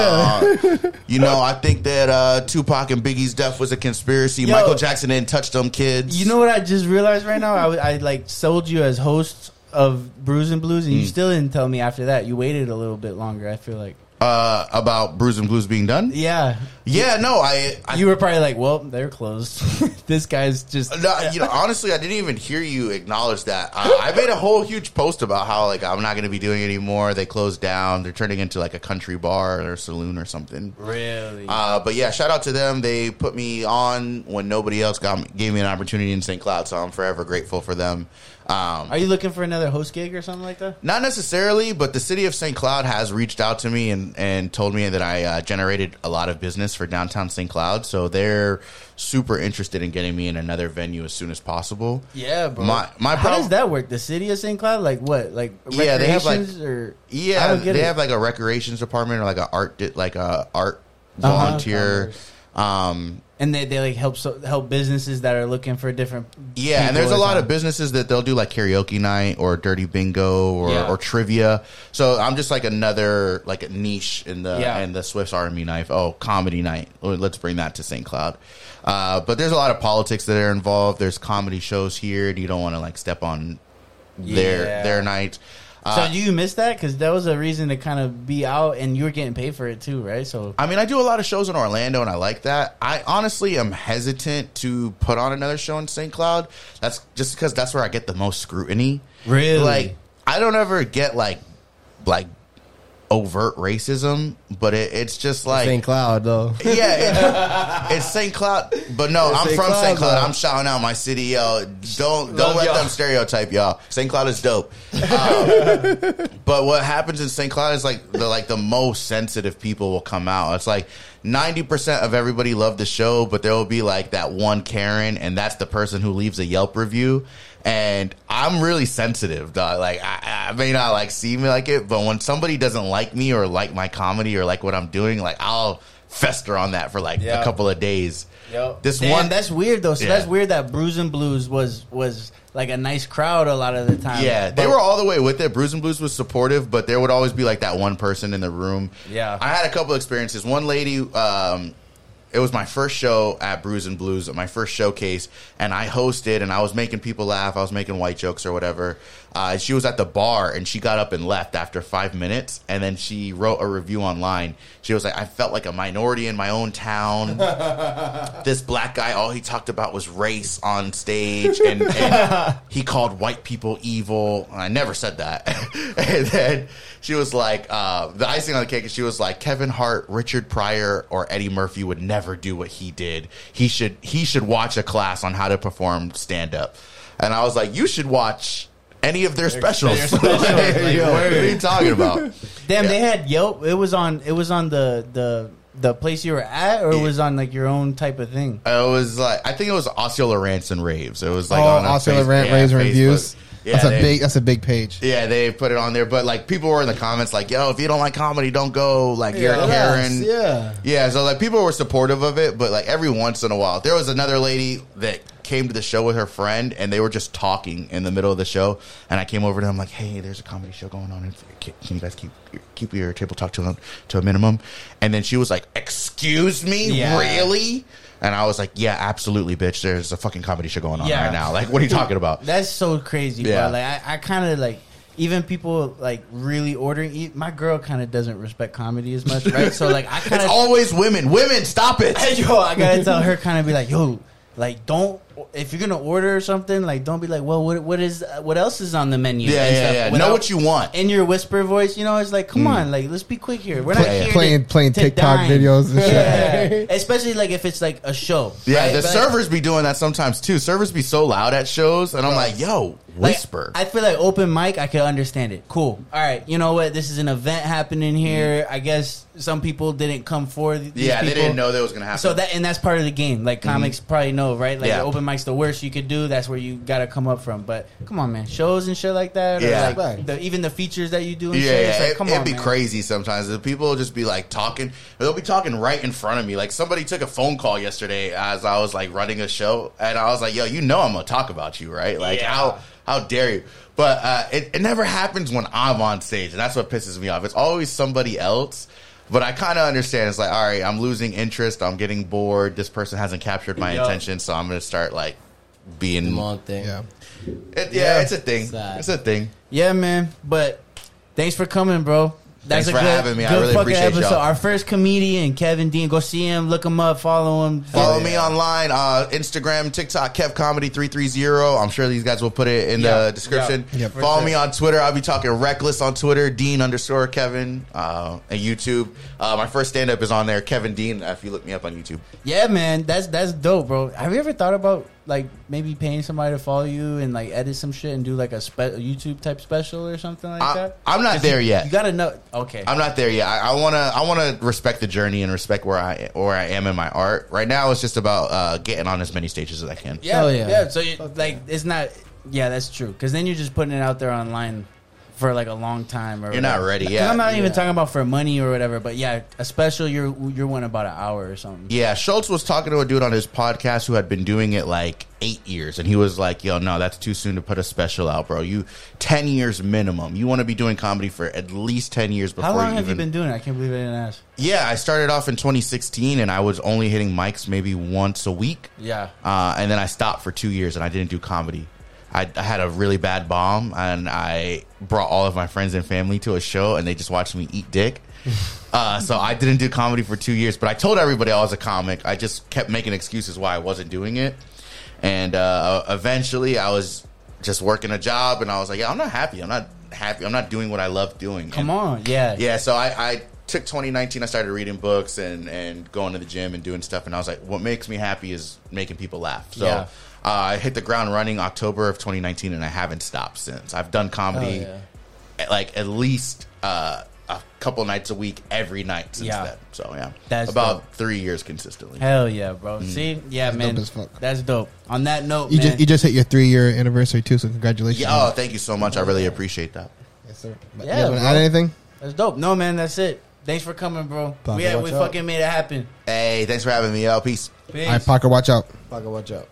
uh, you know, I think that uh, Tupac and Biggie's death was a conspiracy. Yo. Michael Jackson didn't touch them kids. You know what I just realized right now? I, I like sold you as host of Brews and Blues, and you Mm. still didn't tell me after that. You waited a little bit longer. I feel like, uh, about Brews and Blues being done? yeah, Yeah, no, I, I you were probably like, "Well, they're closed." this guy's just No, you know, honestly, I didn't even hear you acknowledge that. I, I made a whole huge post about how like I'm not going to be doing it anymore. They closed down. They're turning into like a country bar or saloon or something. really. Uh, but yeah, shout out to them. They put me on when nobody else got gave me an opportunity in St. Cloud, so I'm forever grateful for them. Um, Are you looking for another host gig or something like that? not necessarily, but the city of St. Cloud has reached out to me and, and told me that I uh, generated a lot of business for downtown St. Cloud. So they're super interested in getting me in another venue as soon as possible. Yeah, bro. My- my How prob- does that work? The city of St. Cloud, like what? Like Yeah, they have, like- or Yeah, they it. have like a recreations department or like a art di- like a art Uh-huh. Um, and they, they like help so, help businesses that are looking for different. yeah, and there's a lot of businesses that they'll do like karaoke night or dirty bingo or, Yeah. or trivia. So I'm just like another like a niche in the Yeah. in the Swiss Army knife. Oh, comedy night. Let's bring that to St. Cloud. Uh, but there's a lot of politics that are involved. There's comedy shows here, and you don't want to like step on their Yeah. their night. Uh, so do you miss that? Because that was a reason to kind of be out, and you were getting paid for it too, right? So I mean, I do a lot of shows in Orlando, and I like that. I honestly am hesitant to put on another show in St. Cloud. That's just because that's where I get the most scrutiny. Really? Like, I don't ever get like, like overt racism, but it, it's just like St. Cloud though. yeah, it- it's St. Cloud, but no, It's I'm St. from St. Cloud. though. I'm shouting out my city, yo. Don't don't Love let y'all. them stereotype y'all. St. Cloud is dope. Um, but what happens in St. Cloud is like the like the most sensitive people will come out. It's like ninety percent of everybody love the show, but there will be like that one Karen, and that's the person who leaves a Yelp review. And I'm really sensitive, dog. Like I, I may not like see me like it, but when somebody doesn't like me or like my comedy or like what I'm doing, like I'll fester on that for like Yeah. a couple of days. Yep. This Damn, one, that's weird though. So Yeah. that's weird that Brews and Blues was was like a nice crowd a lot of the time. Yeah, they But- were all the way with it. Brews and Blues was supportive, but there would always be like that one person in the room. Yeah. I had a couple experiences. One lady, um, it was my first show at Brews and Blues, my first showcase, and I hosted, and I was making people laugh. I was making white jokes or whatever. Uh, she was at the bar, and she got up and left after five minutes, and then she wrote a review online. She was like, "I felt like a minority in my own town." this black guy, all he talked about was race on stage, and, and he called white people evil. And I never said that. and then she was like, uh, the icing on the cake, she was like, Kevin Hart, Richard Pryor, or Eddie Murphy would never do what he did. He should he should watch a class on how to perform stand up. And I was like, you should watch. Any of their specials? specials, Like, like, what are you talking about? Damn, Yeah. they had Yelp. It was on. It was on the the the place you were at, or it was on like your own type of thing. Uh, it was like I think it was Osceola Rants and Raves. It was like oh, on a Oscar face- rant yeah, raise Facebook. reviews. Yeah, that's a big. That's a big page. Yeah, they put it on there, but like people were in the comments like, "Yo, if you don't like comedy, don't go." Like you're Karen. yeah. Yeah, so like people were supportive of it, but like every once in a while, there was another lady that came to the show with her friend, and they were just talking in the middle of the show, and I came over to them like, "Hey, there's a comedy show going on. Can you guys keep keep your table talk to a, to a minimum?" And then she was like, "Excuse me, Yeah. really?" And I was like, "Yeah, absolutely, bitch. There's a fucking comedy show going on Yeah. right now. Like, what are you talking about?" That's so crazy, Yeah. bro. Like I, I kind of like even people like really ordering. My girl kind of doesn't respect comedy as much, right? So like I kind It's of always women. Women, stop it. yo, I gotta tell her kind of be like, yo, like don't if you're gonna order something, like don't be like, well, what what is what else is on the menu? Yeah, and yeah, stuff yeah. Know what you want. in your whisper voice. You know, it's like, come mm. on, like let's be quick here. We're not Play- here playing to- playing to TikTok dine. videos and shit. Yeah, especially like if it's like a show. Yeah, right? the But, servers be doing that sometimes too. Servers be so loud at shows, and I'm like, yo, Like, whisper. I feel like open mic, I could understand it. Cool. All right. You know what? This is an event happening here. Mm. I guess some people didn't come for these yeah, they didn't know that was gonna happen. So that and that's part of the game. Like mm-hmm. comics probably know, right? Like Yeah. open mic's the worst you could do. That's where you got to come up from. But come on, man, shows and shit like that. Yeah. Or like Right. the, even the features that you do. And yeah, shit, it's yeah, like, it, come it'd on, be man. crazy sometimes. The people will just be like talking. They'll be talking right in front of me. Like somebody took a phone call yesterday as I was like running a show, and I was like, "Yo, you know I'm gonna talk about you, right? Like Yeah. how how dare you?" But uh, it, it never happens when I'm on stage, and that's what pisses me off. It's always somebody else. But I kind of understand. It's like, all right, I'm losing interest. I'm getting bored. This person hasn't captured my Yup. attention, so I'm gonna start like being. Long thing. Yeah. It, yeah, it's a thing. Sad. It's a thing. Yeah, man. But thanks for coming, bro. That's Thanks a for good, having me. I really appreciate episode. y'all. Our first comedian, Kevin Dean. Go see him. Look him up. Follow him. Follow Yeah. me online, uh, Instagram, TikTok, Kev Comedy three three zero. I'm sure these guys will put it in Yeah. the description. Yeah, Follow sure. me on Twitter. I'll be talking reckless on Twitter. Dean underscore Kevin uh, and YouTube. Uh, my first stand up is on there. Kevin Dean. If you look me up on YouTube. Yeah, man, that's that's dope, bro. Have you ever thought about like maybe paying somebody to follow you and like edit some shit and do like a, spe- a YouTube type special or something like I- that? I'm not there you, yet. You gotta know. Okay, I'm not there yet. I, I wanna I wanna respect the journey and respect where I where I am in my art. Right now, it's just about uh, getting on as many stages as I can. yeah, Hell yeah, yeah. So you, like, it's not. Yeah, that's true. Because then you're just putting it out there online for like a long time. Or You're not ready yet. I'm not even Yeah. talking about for money or whatever. But yeah, a special. You're you're one about an hour or something. Yeah, Schulz was talking to a dude on his podcast who had been doing it like eight years, and he was like, "Yo, no, that's too soon to put a special out, bro. You ten years minimum. You want to be doing comedy for at least ten years before How long you have even." you been doing it? I can't believe I didn't ask. yeah, I started off in 2016, and I was only hitting mics maybe once a week. Yeah. Uh, and then I stopped for two years, and I didn't do comedy. I, I had a really bad bomb, and I brought all of my friends and family to a show, and they just watched me eat dick. Uh, so I didn't do comedy for two years, but I told everybody I was a comic. I just kept making excuses why I wasn't doing it, and uh, eventually I was just working a job, and I was like, yeah, I'm not happy. I'm not happy. I'm not doing what I love doing. Come And- on, yeah, yeah, so I, I took 2019. I started reading books and, and going to the gym and doing stuff. And I was like, what makes me happy is making people laugh. So Yeah. Uh, I hit the ground running October of 2019, and I haven't stopped since. I've done comedy Oh, at, like at least uh, a couple nights a week every night since Yeah. then. So yeah, That's about dope. three years consistently. Hell yeah, bro. See, yeah, That's man, dope as fuck. that's dope. On that note, You man, just you just hit your three year anniversary too, so congratulations. Yeah, oh, thank you so much. I really appreciate that. yes, sir. But Yeah, you want to add anything? that's dope. No, man, that's it. Thanks for coming, bro. Papa, we had, watch we out. fucking made it happen. Hey, thanks for having me. Yo, peace. Peace. All right, Parker, watch out. Fucking watch out.